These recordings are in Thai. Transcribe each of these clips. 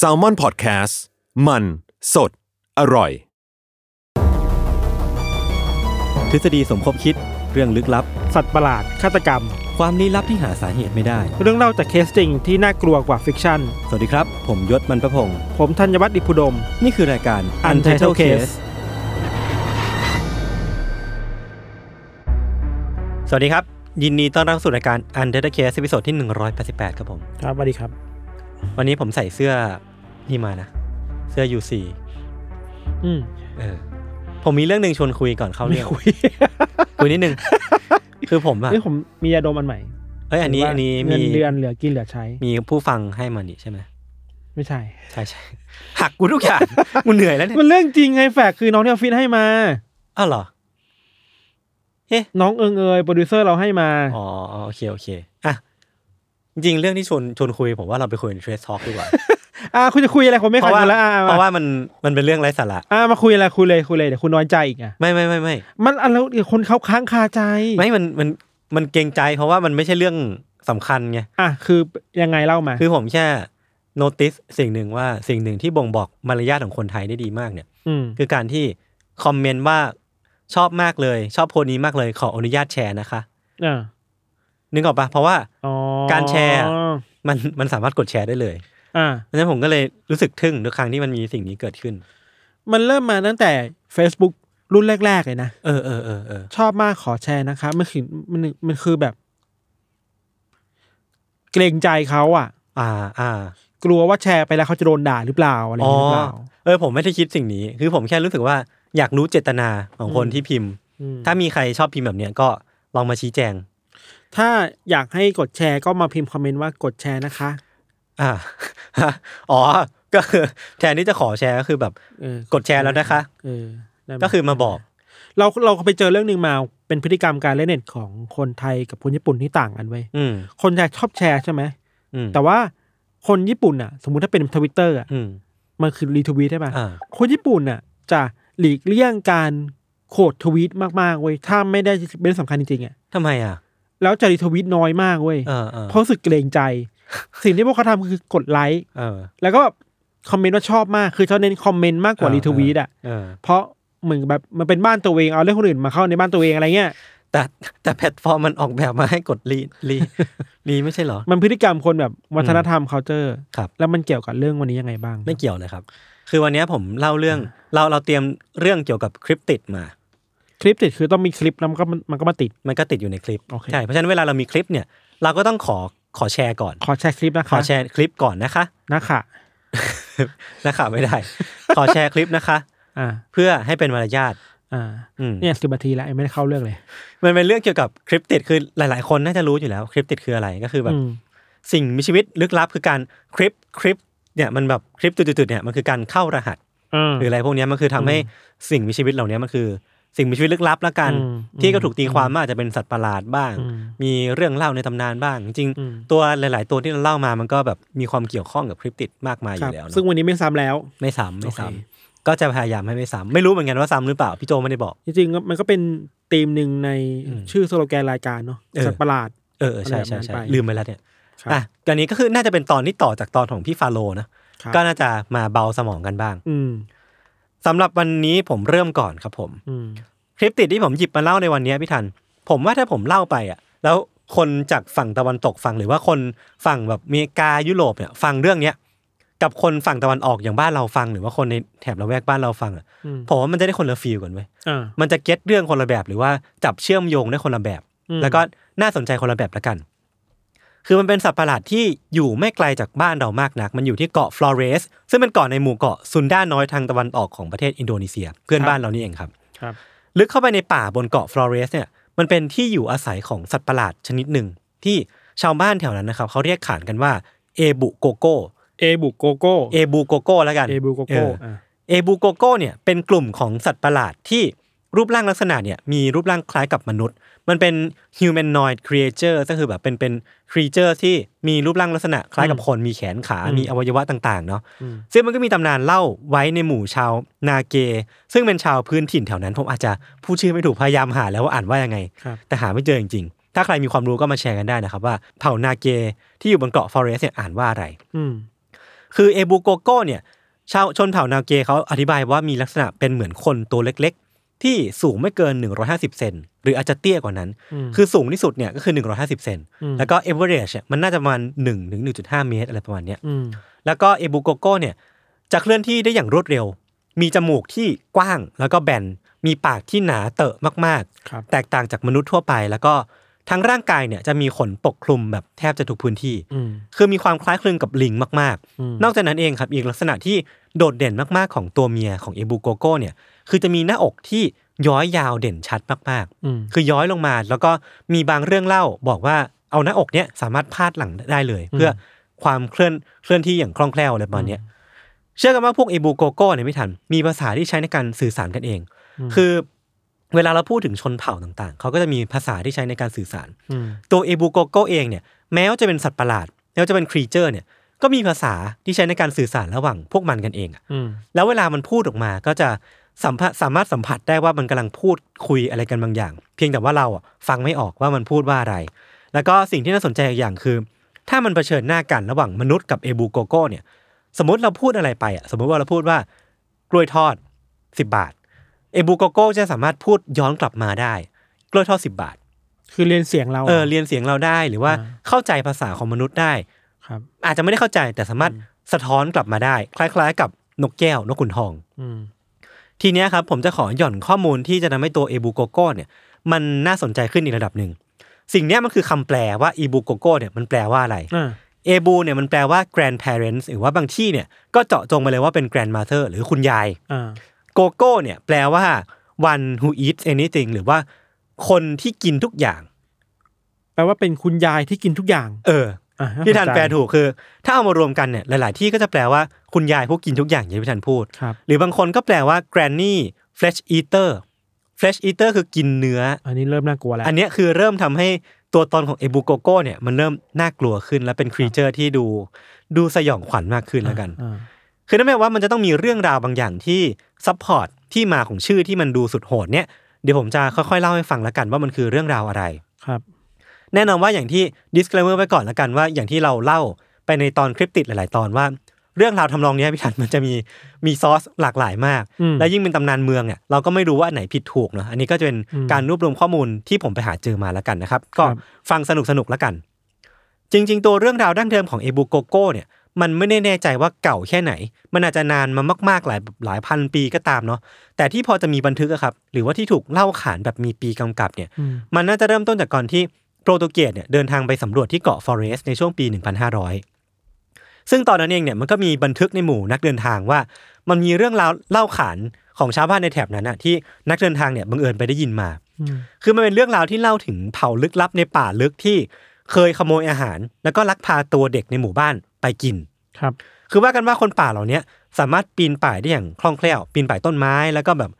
s a l m o n PODCAST มัน สด อร่อย ทฤษฎีสมคบคิดเรื่องลึกลับ สัตว์ประหลาดฆาตกรรม ความลี้ลับที่หาสาเหตุไม่ได้ เรื่องเล่าจากเคสจริงที่น่ากลัวกว่า fiction สวัสดีครับ ผมยศมันประพงศ์ผมธัญวัฒน์อิพุดม นี่คือรายการ Untitled Case สวัสดีครับ ยินดีต้อนรับสู่รายการ Untitled Case ตอนที่ 188 ครับผม ครับสวัสดีครับ วันนี้ผมใส่เสื้อนี่มานะ เสื้อ UC อืมเออ ผมมีเรื่องหนึ่งชวนคุยก่อนเข้าไม่เรื่องคุยคุยนิดนึง คือผมอะนี่ผมมียาดมอันใหม่ เอ้ยอันนี้หรืว่าอันนี้เงิมีนเดือนเหลือกินเหลือใช้ มีผู้ฟังให้มานี่ใช่ไหมไม่ใช่ ใช่ใช่หักกูทุกอย่างกูเหนื่อยแล้วเนี่ยมันเรื่องจริงไงแฝกคือน้องที่ออฟฟิศให้มาอ้าวเหรอน้องเอิงเอยโปรดิวเซอร์เราให้มา อ๋อโอเคโอเคอะ จริงๆเรื่องที่ชวนชวนคุยผมว่าเราไปคุยในเทรสทอ k ดีกว่าอ่าคุณจะคุยอะไรผมไม่เพขัดราะว่าคุณแล้วอ่าเพราะว่ามันมันเป็นเรื่องไร้สาระอ่ามาคุยอะไรคุยเลยคุยเลยเดี๋ยวคุณน้อยใจอีกอะไม่ไม่ไม่ไม่มันอันแล้วเดี๋ยวคนเขาค้างคาใจไม่มันมันมันเกรงใจ เพราะว่ามันไม่ใช่เรื่องสำคัญไง อะคือยังไงเล่ามาคือผมแค่ notice สิ่งหนึ่งว่าสิ่งหนึ่งที่บ่งบอกมารยาทของคนไทยได้ดีมากเนี่ย อืมคือการที่คอมเมนต์ว่าชอบมากเลย ชอบโพสต์นี้มากเลยขออนุญาตแชร์นะคะ อ่า นึกออกปะเพราะว่าอ๋อการแชร์มันมันสามารถกดแชร์ได้เลยอ่าเพราะฉะนั้นผมก็เลยรู้สึกทึ่งทุกครั้งที่มันมีสิ่งนี้เกิดขึ้น มันเริ่มมาตั้งแต่ Facebook รุ่นแรก ๆ เลยนะเออเออเออเออชอบมากขอแชร์นะคะมันคือมันมันคือแบบ เกรงใจเขาอะ อ่าอ่ากลัวว่าแชร์ไปแล้วเขาจะโดนด่าหรือเปล่าอะไรอย่างเงี้ยหรือเปล่าเออผมไม่ได้คิดสิ่งนี้ คือผมแค่รู้สึกว่าอยากรู้เจตนาของคนอืมที่พิมพ์อืมถ้ามีใครชอบพิมพ์แบบเนี้ยก็ลองมาชี้แจง ถ้าอยากให้กดแชร์ก็มาพิมพ์คอมเมนต์ว่ากดแชร์นะคะ อ่าอ๋อ ก็คือแทนที่จะขอแชร์ก็คือแบบเออกดแชร์แล้วนะคะเออได้ไหมก็คือมาบอก เราเราก็ไปเจอเรื่องหนึ่งมาเป็นพฤติกรรมการเล่นเน็ตของคนไทยกับคนญี่ปุ่นที่ต่างกันเว้ยอืมคนไทยชอบแชร์ใช่ไหมอืมแต่ว่าคนญี่ปุ่นอะ สมมุติถ้าเป็นทวิตเตอร์อะอืมมันคือ retweet ใช่ปะอ่าคนญี่ปุ่นน่ะ จะหลีกเลี่ยงการ quote tweet มากๆเว้ยถ้าไม่ได้เป็นสำคัญจริงๆอะทำไมอะ แล้วจะ retweet น้อยมากเว้ยเออเออเพราะรู้สึกเกรงใจ สิ่งที่พวกเขาทำคือกดไลค์เออแล้วก็แบบคอมเมนต์ว่าชอบมาก คือเขาเน้นคอมเมนต์มากกว่าเออ retweet อะเออเพราะเหมือนแบบมันเป็นบ้านตัวเองเอาเรื่องคนอื่นมาเข้าในบ้านตัวเองอะไรเงี้ย แต่แต่แพลตฟอร์มมันออกแบบมาให้กดรีรีรีไม่ใช่เหรอ มันพฤติกรรมคนแบบวัฒนธรรม culture ครับ แล้วมันเกี่ยวกับเรื่องวันนี้ยังไงบ้าง ไม่เกี่ยวเลยครับ คือวันเนี้ยผมเล่าเรื่องเราเราเตรียมเรื่องเกี่ยวกับคลิปติดมา คลิปติดคือต้องมีคลิปแล้วมันก็มันก็มาติด มันก็ติดอยู่ในคลิปโอเคใช่เพราะฉะนั้นเวลาเรามีคลิปเนี่ย เราก็ต้องขอขอแชร์ก่อน ขอแชร์คลิปนะขอคะแชร์คลิปก่อนนะคะนะคะนะคะไม่ได้ ขอแชร์คลิปนะคะ อ่า เพื่อให้เป็นมารยาทอ่าอืมเนี่ยสิบนาทีแล้วยังไม่ได้เข้าเรื่องเลย มันเป็นเรื่องเกี่ยวกับคลิปติดคือหลาย ๆ คนน่าจะรู้อยู่แล้วคลิปติดคืออะไรก็คือแบบอืมสิ่งมีชีวิตลึกลับคือการคลิปคลิปเนี่ยมันแบบคลิปจุดๆๆเนี่ยมันคือการเข้ารหัสอ่าหรืออะไรพวกเนี้ยมันคือทำให้สิ่งมีชีวิตเหล่านี้มันคือ สิ่งมีชีวิตลึกลับละกันอืมที่ก็ถูกตีความว่าอาจจะเป็นสัตว์ประหลาดบ้างอืมมีเรื่องเล่าในตำนานบ้าง จริงๆอืมตัวหลาย ๆ ตัวที่เราเล่ามามันก็แบบมีความเกี่ยวข้องกับคลิปติดมากมายอครับยู่แล้วเนอะซึ่งวันนี้ไม่ซ้ำแล้ว ไม่ซ้ำไม่ซ้โอเคำก็จะพยายามให้ไม่ซ้ำไม่รู้เหมือนกันว่าซ้ำหรือเปล่าพี่โจไม่ได้บอก จริงๆมันก็เป็นธีมหนึ่งในอืมชื่อสโลแกนรายการเนาะเออสัตว์ประหลาดเออเออใช่ใช่อะไรแบบนั้นใช่ไปลืมไปแล้วเนี่ยครับอะกันนี้ก็คือน่าจะเป็นตอนที่ต่อจากตอนของพี่ฟาโลนะครับก็น่าจะมาเบาสมองกันบ้าง อืม สำหรับวันนี้ผมเริ่มก่อนครับผมอืมคลิปติดที่ผมหยิบมาเล่าในวันนี้พี่ทัน ผมว่าถ้าผมเล่าไปอะ แล้วคนจากฝั่งตะวันตกฟังหรือว่าคนฝั่งแบบอเมริกายุโรปเนี่ยฟังเรื่องเนี้ยกับคนฝั่งตะวันออกอย่างบ้านเราฟัง หรือว่าคนในแถบละแวกบ้านเราฟังอะอืมผมว่ามันจะได้คนละ feel กันเว้ยอ่ามันจะ get เรื่องคนละแบบหรือว่าจับเชื่อมโยงได้คนละแบบอืมแล้วก็น่าสนใจคนละแบบละกัน คือมันเป็นสัตว์ประหลาดที่อยู่ไม่ไกลจากบ้านเรามากนัก มันอยู่ที่เกาะฟลอเรส ซึ่งเป็นเกาะในหมู่เกาะซุนด้าน้อยทางตะวันออกของประเทศอินโดนีเซีย เพื่อนบ้านเรานี่เองครับครับลึกเข้าไปในป่าบนเกาะฟลอเรสเนี่ย มันเป็นที่อยู่อาศัยของสัตว์ประหลาดชนิดหนึ่ง ที่ชาวบ้านแถวนั้นนะครับเขาเรียกขานกันว่าเอบุโกโก้เอบุโกโก้เอบูโกโก้แล้วกัน เอบุโกโก้เอออะเอบูโกโก้เนี่ยเป็นกลุ่มของสัตว์ประหลาดที่ รูปร่างลักษณะเนี่ยมีรูปร่างคล้ายกับมนุษย์ มันเป็น humanoid creature ก็คือแบบเป็นเป็น creature ที่มีรูปร่างลักษณะคล้ายกับคนมีแขนขา มีอวัยวะต่างๆเนาะ ซึ่งมันก็มีตำนานเล่าไว้ในหมู่ชาวนาเก ซึ่งเป็นชาวพื้นถิ่นแถวนั้น ผมอาจจะพูดชื่อไม่ถูกพยายามหาแล้วว่าอ่านว่ายังไงครับแต่หาไม่เจอจริงๆ ถ้าใครมีความรู้ก็มาแชร์กันได้นะครับว่าเผ่านาเกที่อยู่บนเกาะฟอเรสเนี่ยอ่านว่าอะไรอืมคือเอบูโกโก้เนี่ยชาวชนเผ่านาเกเขาอธิบายว่ามีลักษณะเป็นเหมือนคนตัวเล็กๆ ที่สูงไม่เกิน 150 เซนหรืออาจจะเตี้ยกว่านั้น คือสูงที่สุดเนี่ยก็คือ 150 เซนแล้วก็เอเวอเรจเนี่ยมันน่าจะประมาณ1ถึง1.5 เมตรอะไรประมาณเนี้ยอืมแล้วก็เอบูโกโก้เนี่ยจะเคลื่อนที่ได้อย่างรวดเร็ว มีจมูกที่กว้างแล้วก็แบนมีปากที่หนาเตอะมากครับๆแตกต่างจากมนุษย์ทั่วไปแล้วก็ ทั้งร่างกายเนี่ยจะมีขนปกคลุมแบบแทบจะทุกพื้นที่อืมคือมีความคล้ายคลึงกับลิงมากอืมๆนอกจากนั้นเองครับอีกลักษณะที่โดดเด่นมากๆของตัวเมียของเอบูโกโก้เนี่ยคือจะมีหน้าอกที่ย้อยยาวเด่นชัดมากอืมๆคือย้อยลงมาแล้วก็มีบางเรื่องเล่าบอกว่าเอาหน้าอกเนี่ยสามารถพาดหลังได้เลย เพื่อความเคลื่อนเคลื่อนที่อย่างคล่องแคล่วอะไรประมาณเนี้ยเชื่อกันว่าพวกเอบูโกโก้เนี่ยไม่ทันมีภาษาที่ใช้ในการสื่อสารกันเอง คือ เวลาเราพูดถึงชนเผ่าต่างๆ เขาก็จะมีภาษาที่ใช้ในการสื่อสารอืมตัวเอบูโกโก้เองเนี่ยแม้ว่าจะเป็นสัตว์ประหลาดแม้ว่าจะเป็น creature เนี่ยก็มีภาษาที่ใช้ในการสื่อสารระหว่างพวกมันกันเองอะอืมแล้วเวลามันพูดออกมาก็จะสัมผัสสามารถสัมผัสได้ว่ามันกำลังพูดคุยอะไรกันบางอย่าง เพียงแต่ว่าเราอะฟังไม่ออกว่ามันพูดว่าอะไร แล้วก็สิ่งที่น่าสนใจอีกอย่างคือ ถ้ามันเผชิญหน้ากันระหว่างมนุษย์กับเอบูโกโกเนี่ย สมมติเราพูดอะไรไปอะสมมติว่าเราพูดว่ากล้วยทอด10บาท เอบูโกโกจะสามารถพูดย้อนกลับมาได้กล้วยทอด10บาท คือเรียนเสียงเราเออเรียนเสียงเราได้หรือว่าอ่าเข้าใจภาษาของมนุษย์ได้ครับ อาจจะไม่ได้เข้าใจแต่สามารถสะท้อนกลับมาได้ คล้าย ๆ กับนกแก้วนกขุนทองอืมทีเนี้ยครับ ผมจะขอหย่อนข้อมูลที่จะทำให้ตัวเอบูโกโก้เนี่ย มันน่าสนใจขึ้นอีกระดับหนึ่งสิ่งเนี้ยมันคือคำแปลว่าอีบูโกโก้เนี่ยมันแปลว่าอะไรอ่าเอบูเนี่ยมันแปลว่า grandparents หรือว่าบางที่เนี่ยก็เจาะจงมาเลยว่าเป็น grandmother หรือคุณยายอ่า โกโก้เนี่ยแปลว่า one who eats anything หรือว่า คนที่กินทุกอย่าง แปลว่าเป็นคุณยายที่กินทุกอย่าง เอออะพี่ทันสใจแปลถูกคือ ถ้าเอามารวมกันเนี่ยหลาย ๆ ที่ก็จะแปลว่าคุณยายผู้กินทุกอย่างอย่างที่พี่ทันพูดครับหรือบางคนก็แปลว่า granny flesh eater flesh eater คือกินเนื้อ อันนี้เริ่มน่ากลัวแล้ว อันเนี้ยคือเริ่มทำให้ตัวตนของเอบูโกโก้เนี่ยมันเริ่มน่ากลัวขึ้นและเป็น creature ที่ดูดูสยองขวัญมากขึ้นแล้วกันอ่า คือนั่นหมายว่ามันจะต้องมีเรื่องราวบางอย่างที่ support ที่มาของชื่อที่มันดูสุดโหดเนี่ยเดี๋ยวผมจะค่อยๆเล่าให้ฟังแล้วกันว่ามันคือเรื่องราวอะไรครับ แน่นอนว่าอย่างที่ disclaimer ไปก่อนแล้วกันว่าอย่างที่เราเล่าไปในตอนคลิปติดหลาย ๆ ตอนว่าเรื่องราวทำนองเนี้ยพี่ทันมันจะมีมีซอสหลากหลายมากอืมและยิ่งเป็นตำนานเมืองเนี่ยเราก็ไม่รู้ว่าอันไหนผิดถูกเนาะอันนี้ก็จะเป็นอืมการรวบรวมข้อมูลที่ผมไปหาเจอมาแล้วกันนะครับ ก็ครับฟังสนุกสนุกๆแล้วกัน จริง ๆ ตัวเรื่องราวดั้งเดิมของเอบูโกโก้เนี่ย มันไม่ได้แน่ใจว่าเก่าแค่ไหน มันอาจจะนานมามาก ๆหลายหลายพันปีก็ตามเนาะแต่ที่พอจะมีบันทึกอะครับหรือว่าที่ถูกเล่าขานแบบมีปีกำกับเนี่ยอืมมันน่าจะเริ่มต้นจากก่อนที่โปรตุเกสเนี่ยเดินทางไปสำรวจที่เกาะฟอเรสในช่วงปี 1500 ซึ่งตอนนั้นเองเนี่ยมันก็มีบันทึกในหมู่นักเดินทางว่า มันมีเรื่องราวเล่าขานของชาวบ้านในแถบนั้นอะที่นักเดินทางเนี่ยบังเอิญไปได้ยินมาอืมคือมันเป็นเรื่องราวที่เล่าถึงเผ่าลึกลับในป่าลึกที่เคยขโมยอาหาร แล้วก็ลักพาตัวเด็กในหมู่บ้านไปกิน ครับคือว่ากันว่าคนป่าเหล่าเนี้ยสามารถปีนป่ายได้อย่างคล่องแคล่ว ปีนป่ายต้นไม้ แล้วก็แบบ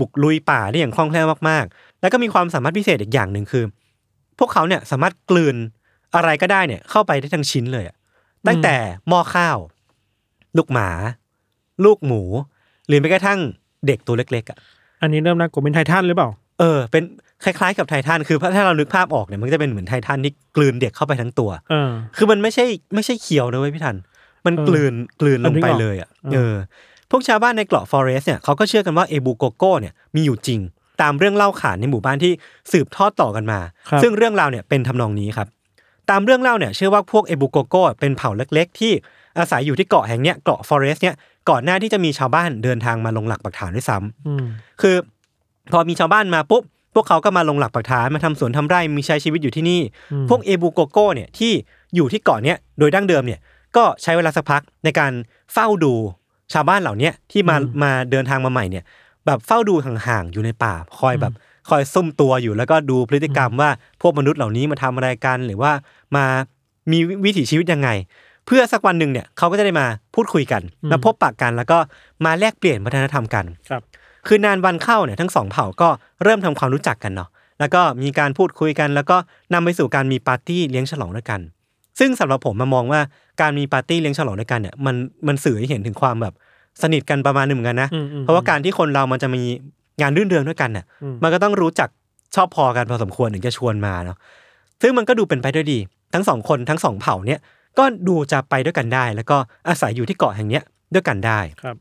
บุกลุยป่าได้อย่างคล่องแคล่วมากๆ แล้วก็มีความสามารถพิเศษอีกอย่างหนึ่งคือ พวกเขาเนี่ยสามารถกลืนอะไรก็ได้เนี่ยเข้าไปได้ทั้งชิ้นเลยอะตั้งแต่หม้อข้าว ลูกหมา ลูกหมู หรือแม้กระทั่งเด็กตัวเล็กๆอะอันนี้เริ่มน่ากลัวเป็นไททันหรือเปล่าเออเป็นคล้ายๆกับไททันคือถ้าเรานึกภาพออกเนี่ยมันก็จะเป็นเหมือนไททันที่กลืนเด็กเข้าไปทั้งตัวเออคือมันไม่ใช่ไม่ใช่เคี้ยวนะเว้ยพี่ทัน มันเออกลืนกลืนลงไปนึกออกเลยอะเออเออ พวกชาวบ้านในเกาะฟลอเรสเนี่ยเขาก็เชื่อกันว่าเอบูโกโก้เนี่ยมีอยู่จริง ตามเรื่องเล่าขานในหมู่บ้านที่สืบทอดต่อกันมาครับซึ่งเรื่องราวเนี่ยเป็นทำนองนี้ครับ ตามเรื่องเล่าเนี่ยเชื่อว่าพวกเอบูโกโก้เป็นเผ่าเล็ก ๆ ที่อาศัยอยู่ที่เกาะแห่งเนี้ยเกาะฟลอเรสเนี่ยก่อนหน้าที่จะมีชาวบ้านเดินทางมาลงหลักปักฐานด้วยซ้ำอืมคือ พอมีชาวบ้านมาปุ๊บพวกเขาก็มาลงหลักปักฐานมาทำสวนทำไร่มีใช้ชีวิตอยู่ที่นี่อืมพวกเอบูโกโก้เนี่ยที่อยู่ที่เกาะเนี้ยโดยดั้งเดิมเนี่ย ก็ใช้เวลาสักพักในการเฝ้าดูชาวบ้านเหล่าเนี้ยที่มามาเดินทางมาใหม่เนี่ยแบบเฝ้าดูห่างๆอยู่ในป่า คอยแบบคอยซุ่มตัวอยู่แล้วก็ดูพฤติกรรมว่าพวกมนุษย์เหล่านี้มาทำอะไรกัน หรือว่ามามีวิถีชีวิตยังไง เพื่อสักวันหนึ่งเนี่ยเขาก็จะได้มาพูดคุยกันมาพบปะกัน แล้วก็มาแลกเปลี่ยนวัฒนธรรมกันครับ คือนานวันเข้าเนี่ยทั้งสองเผ่าก็เริ่มทำความรู้จักกันเนาะแล้วก็มีการพูดคุยกัน แล้วก็นำไปสู่การมีปาร์ตี้เลี้ยงฉลองด้วยกัน ซึ่งสำหรับผมมามองว่าการมีปาร์ตี้เลี้ยงฉลองด้วยกันเนี่ยมันมันสื่อให้เห็นถึงความแบบสนิทกันประมาณหนึ่งเหมือนกันนะอืมอืมเพราะว่าการที่คนเรามันจะมีงานรื่นเริงด้วยกันเนี่ยอืมมันก็ต้องรู้จักชอบพอกันพอสมควรถึงจะชวนมาเนาะซึ่งมันก็ดูเป็นไปด้วยดี ทั้งสองคนทั้งสองเผ่าเนี่ยก็ดูจะไปด้วยกันได้ แล้วก็อาศัยอยู่ที่เกาะแห่งเนี้ยด้วยกันได้ครับ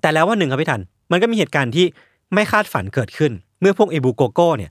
แต่แล้ววันหนึ่งครับพี่ทันมันก็มีเหตุการณ์ที่ไม่คาดฝันเกิดขึ้น เมื่อพวกเอบูโกโก้เนี่ย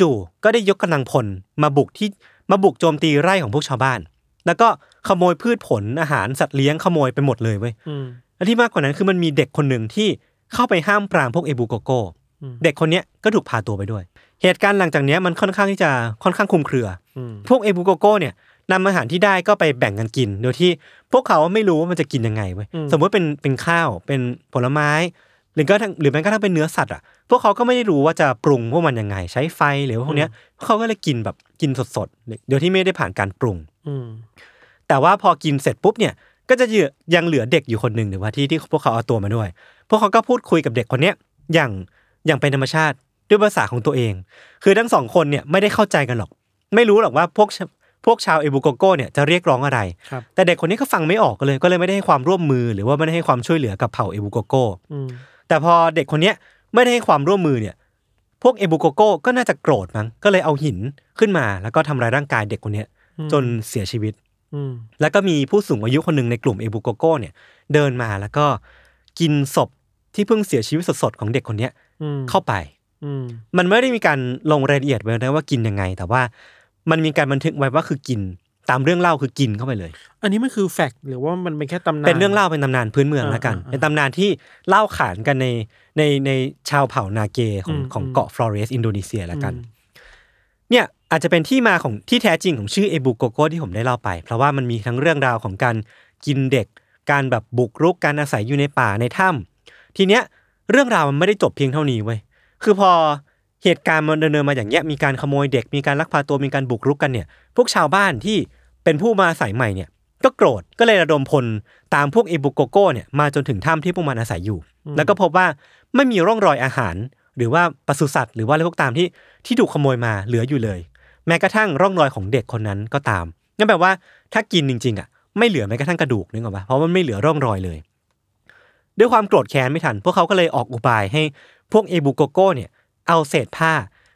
จู่ๆก็ได้ยกกำลังพลมาบุกที่ มาบุกโจมตีไร่ของพวกชาวบ้าน แล้วก็ขโมยพืชผลอาหารสัตว์เลี้ยงขโมยไปหมดเลยเว้ยอืมและที่มากกว่านั้นคือมันมีเด็กคนหนึ่งที่เข้าไปห้ามปรามพวกเอบูโกโก้อืมเด็กคนเนี้ยก็ถูกพาตัวไปด้วย เหตุการณ์หลังจากเนี้ยมันค่อนข้างที่จะค่อนข้างคลุมเครืออืมพวกเอบูโกโก้เนี่ยนำอาหารที่ได้ก็ไปแบ่งกันกิน โดยที่พวกเขาไม่รู้ว่ามันจะกินยังไงเว้ยสมมติเป็นเป็นข้าวเป็นผลไม้ห รือก็ทั้งหรือแม้กระทั่งเป็นเนื้อสัตว์อะพวกเขาก็ไม่ได้รู้ว่าจะปรุงพวกมันยังไง ใช้ไฟหรือว่าพวกเนี้ยเขาก็เลยกินแบบกินสดๆโดยที่ไม่ได้ผ่านการปรุง อืมแต่ว่าพอกินเสร็จปุ๊บเนี่ย ก็จะเหลือยังเหลือเด็กอยู่คนหนึ่งหรือว่าที่ที่พวกเขาเอาตัวมาด้วย พวกเขาก็พูดคุยกับเด็กคนเนี้ยอย่างอย่างเป็นธรรมชาติด้วยภาษาของตัวเอง คือทั้งสองคนเนี่ยไม่ได้เข้าใจกันหรอก ไม่รู้หรอกว่าพวกชพวกชาวเอบูโกโก้เนี่ยจะเรียกร้องอะไรครับแต่เด็กคนนี้ก็ฟังไม่ออกก็เลย ก็เลยไม่ได้ให้ความร่วมมือหรือว่าไม่ได้ให้ความช่วยเหลือกับเผ่าเอบูโกโก้อืม แต่พอเด็กคนเนี้ยไม่ได้ให้ความร่วมมือเนี่ย พวกเอบูโกโก้ก็น่าจะโกรธมั้งก็เลยเอาหินขึ้นมา แล้วก็ทำร้ายร่างกายเด็กคนเนี้ยจนเสียชีวิตอืมแล้วก็มีผู้สูงอายุคนหนึ่งในกลุ่มเอบูโกโก้เนี่ย เดินมาแล้วก็กินศพที่เพิ่งเสียชีวิตสดๆของเด็กคนเนี้ยอืมเข้าไปอืมมันไม่ได้มีการลงรายละเอียดไว้นะว่ากินยังไง แต่ว่ามันมีการบันทึกไว้ว่าคือกิน ตามเรื่องเล่าคือกินเข้าไปเลย อันนี้มันคือ fact หรือว่ามันเป็นแค่ตำนานเป็นเรื่องเล่าเป็นตำนานพื้นเมืองแล้วกันอ่าอ่าเป็นตำนานที่เล่าขานกันในในในชาวเผ่านาเกของอืมของอืมเกาะฟลอเรสอินโดนีเซียแล้วกันอืมเนี่ยอาจจะเป็นที่มาของที่แท้จริงของชื่อเอบูโกโกที่ผมได้เล่าไป เพราะว่ามันมีทั้งเรื่องราวของการกินเด็ก การแบบบุกรุกการอาศัยอยู่ในป่าในถ้ำทีเนี้ยเรื่องราวมันไม่ได้จบเพียงเท่านี้เว้ยคือพอเหตุการณ์มันดำเนินมาอย่างเงี้ยมีการขโมยเด็กมีการลักพาตัวมีการบุกรุกกันเนี่ย พวกชาวบ้านที่ เป็นผู้มาอาศัยใหม่เนี่ยก็โกรธก็เลยระดมพลตามพวกเอบุโกโก้เนี่ยมาจนถึงถ้ำที่พวกมันอาศัยอยู่ แล้วก็พบว่าไม่มีร่องรอยอาหาร หรือว่าปศุสัตว์หรือว่าอะไรพวกตามที่ที่ถูกขโมยมาเหลืออยู่เลย แม้กระทั่งร่องรอยของเด็กคนนั้นก็ตามนั่นแปลว่าถ้ากินจริงๆอะไม่เหลือแม้กระทั่งกระดูกนึกออกปะเพราะมันไม่เหลือร่องรอยเลย ด้วยความโกรธแค้นไม่ทัน พวกเขาก็เลยออกอุบายให้พวกเอบุโกโก้เนี่ยเอาเศษผ้า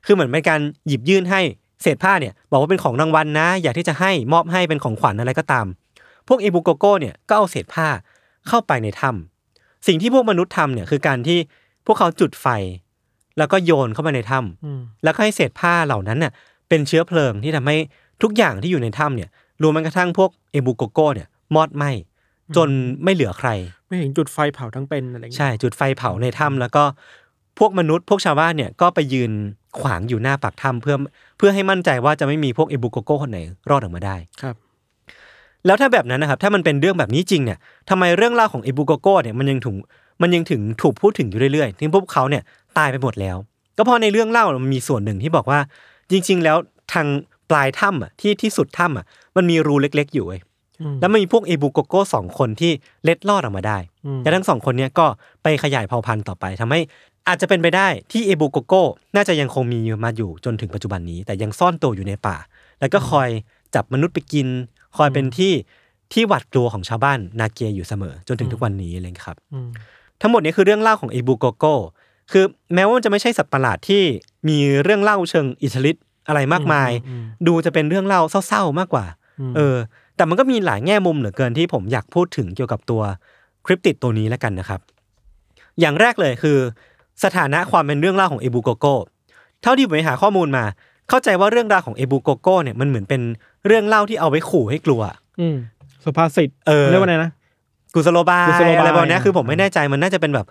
คือเหมือนเป็นการหยิบยื่นให้ เศษผ้าเนี่ยบอกว่าเป็นของรางวัลนะ อยากที่จะให้มอบให้เป็นของขวัญอะไรก็ตาม พวกเอบุโกโก้เนี่ยก็เอาเศษผ้าเข้าไปในถ้ำสิ่งที่พวกมนุษย์ทำเนี่ยคือการที่พวกเขาจุดไฟ แล้วก็โยนเข้าไปในถ้ำอืมแล้วก็ให้เศษผ้าเหล่านั้นน่ะเป็นเชื้อเพลิงที่ทำให้ทุกอย่างที่อยู่ในถ้ำเนี่ยรวมแม้กระทั่งพวกเอบูโกโก้เนี่ยมอดไหม้จนไม่เหลือใคร ไม่เห็นจุดไฟเผาทั้งเป็นอะไรอย่างเงี้ยใช่จุดไฟเผาในถ้ำแล้วก็พวกมนุษย์พวกชาวบ้านเนี่ยก็ไปยืนขวางอยู่หน้าปากถ้ำเพื่อเพื่อให้มั่นใจว่าจะไม่มีพวกเอบูโกโก้คนไหนรอดออกมาได้ครับ แล้วถ้าแบบนั้นนะครับ ถ้ามันเป็นเรื่องแบบนี้จริงเนี่ยทำไมเรื่องเล่าของเอบูโกโก้เนี่ยมันยังถูกมันยังถึงถูกพูดถึงอยู่เรื่อยๆที่พวกเขาเนี่ยตายไปหมดแล้ว ก็เพราะในเรื่องเล่ามันมีส่วนหนึ่งที่บอกว่า จริง ๆ แล้วทางปลายถ้ำอะที่ที่สุดถ้ำอะมันมีรูเล็ก ๆ อยู่เว้ยอืมแล้วมันมีพวกเอบูโกโก้สองคนที่เล็ดลอดออกมาได้อืมและทั้งสองคนเนี้ยก็ไปขยายเผ่าพันธุ์ต่อไปทำให้ อาจจะเป็นไปได้ที่เอบูโกโก้น่าจะยังคงมีมาอยู่จนถึงปัจจุบันนี้ แต่ยังซ่อนตัวอยู่ในป่า แล้วก็คอยจับมนุษย์ไปกิน คอยเป็นที่ที่หวาดกลัวของชาวบ้านนาเกียอยู่เสมอจนถึงทุกวันนี้เลยครับอืมทั้งหมดนี้คือเรื่องเล่าของเอบูโกโก้คือแม้ว่ามันจะไม่ใช่สัตว์ประหลาดที่มีเรื่องเล่าเชิงอิทธิฤทธิ์อะไรมากมายอืมดูจะเป็นเรื่องเล่าเศร้าๆมากกว่าอืมเออ แต่มันก็มีหลายแง่มุมเหลือเกินที่ผมอยากพูดถึงเกี่ยวกับตัว cryptid ตัวนี้แล้วกันนะครับ อย่างแรกเลยคือ สถานะความเป็นเรื่องเล่าของเอบูโกโก้เท่าที่ผมไปหาข้อมูลมา เข้าใจว่าเรื่องราวของเอบูโกโก้เนี่ยมันเหมือนเป็นเรื่องเล่าที่เอาไว้ขู่ให้กลัว อืมสุภาษิตเออเรียกว่าไงนะกุศโลบายกุศโลบายอะไรแบบเนี้ยอะคือผมไม่แน่ใจมันน่าจะเป็นแบบ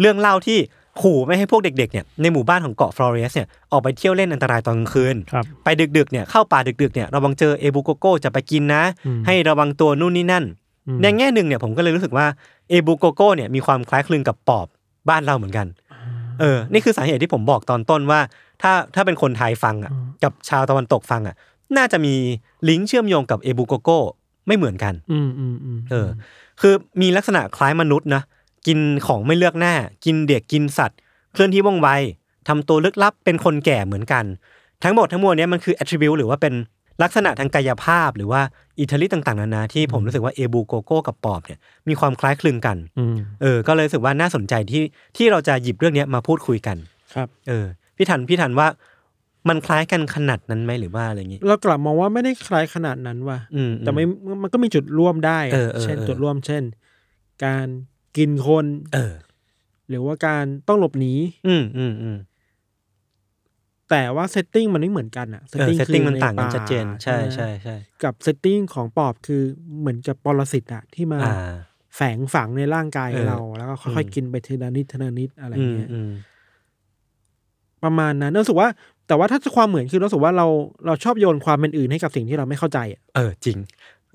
เรื่องเล่าที่ขู่ไม่ให้พวกเด็กๆเนี่ยในหมู่บ้านของเกาะฟลอเรสเนี่ยออกไปเที่ยวเล่นอันตรายตอนกลางคืนครับไปดึกๆเนี่ยเข้าป่าดึกๆเนี่ยระวังเจอเอบูโกโก้จะไปกินนะอืมให้ระวังตัวนู่นนี่นั่นอืมในแง่หนึ่งเนี่ยผมก็เลยรู้สึกว่าเอบูโกโก้เนี่ยมีความคล้ายคลึงกับปอบบ้านเราเหมือนกัน เออ นี่คือสาเหตุที่ผมบอกตอนต้นว่า ถ้าถ้าเป็นคนไทยฟังอะ กับชาวตะวันตกฟังอะ น่าจะมีลิงก์เชื่อมโยงกับเอบูโกโก้ไม่เหมือนกัน อืมอืมอืมเออ คือมีลักษณะคล้ายมนุษย์นะ กินของไม่เลือกหน้า กินเด็กกินสัตว์ เคลื่อนที่ว่องไวทำตัวลึกลับเป็นคนแก่เหมือนกัน ทั้งหมดทั้งมวลเนี้ยมันคือ attribute หรือว่าเป็น ลักษณะทางกายภาพหรือว่าอิทธิฤทธิ์ต่างๆนานาที่ผมรู้สึกว่าเอบูโกโก้กับปอบเนี่ยมีความคล้ายคลึงกันอืมเออ ก็เลยรู้สึกว่าน่าสนใจที่ที่เราจะหยิบเรื่องเนี้ยมาพูดคุยกัน ครับ เออ พี่ทันพี่ทันว่ามันคล้ายกันขนาดนั้นไหมหรือว่าอะไรอย่างงี้ เรากลับมองว่าไม่ได้คล้ายขนาดนั้นว่ะอืมแต่ไม่มันก็มีจุดร่วมได้อะเออเออเช่นเออจุดร่วม เช่น การกินคน เออ หรือว่าการต้องหลบหนีอืมอืมอืม แต่ว่า setting มันไม่เหมือนกันอะเออ setting มันในต่างกันป่ชัดเจน ใช่ไหมใช่ใช่กับ setting ของปอบคือเหมือนกับปรสิตอะที่มาอ่าแฝงฝังในร่างกายเออเรา แล้วก็ค่อยอืมๆกินไปทีละนิดทีละนิดอะไรอืมเงี้ยอืมประมาณนั้นรู้สึกว่า แต่ว่าถ้าความเหมือนคือรู้สึกว่าเราเราชอบโยนความเป็นอื่นให้กับสิ่งที่เราไม่เข้าใจอะเออจริง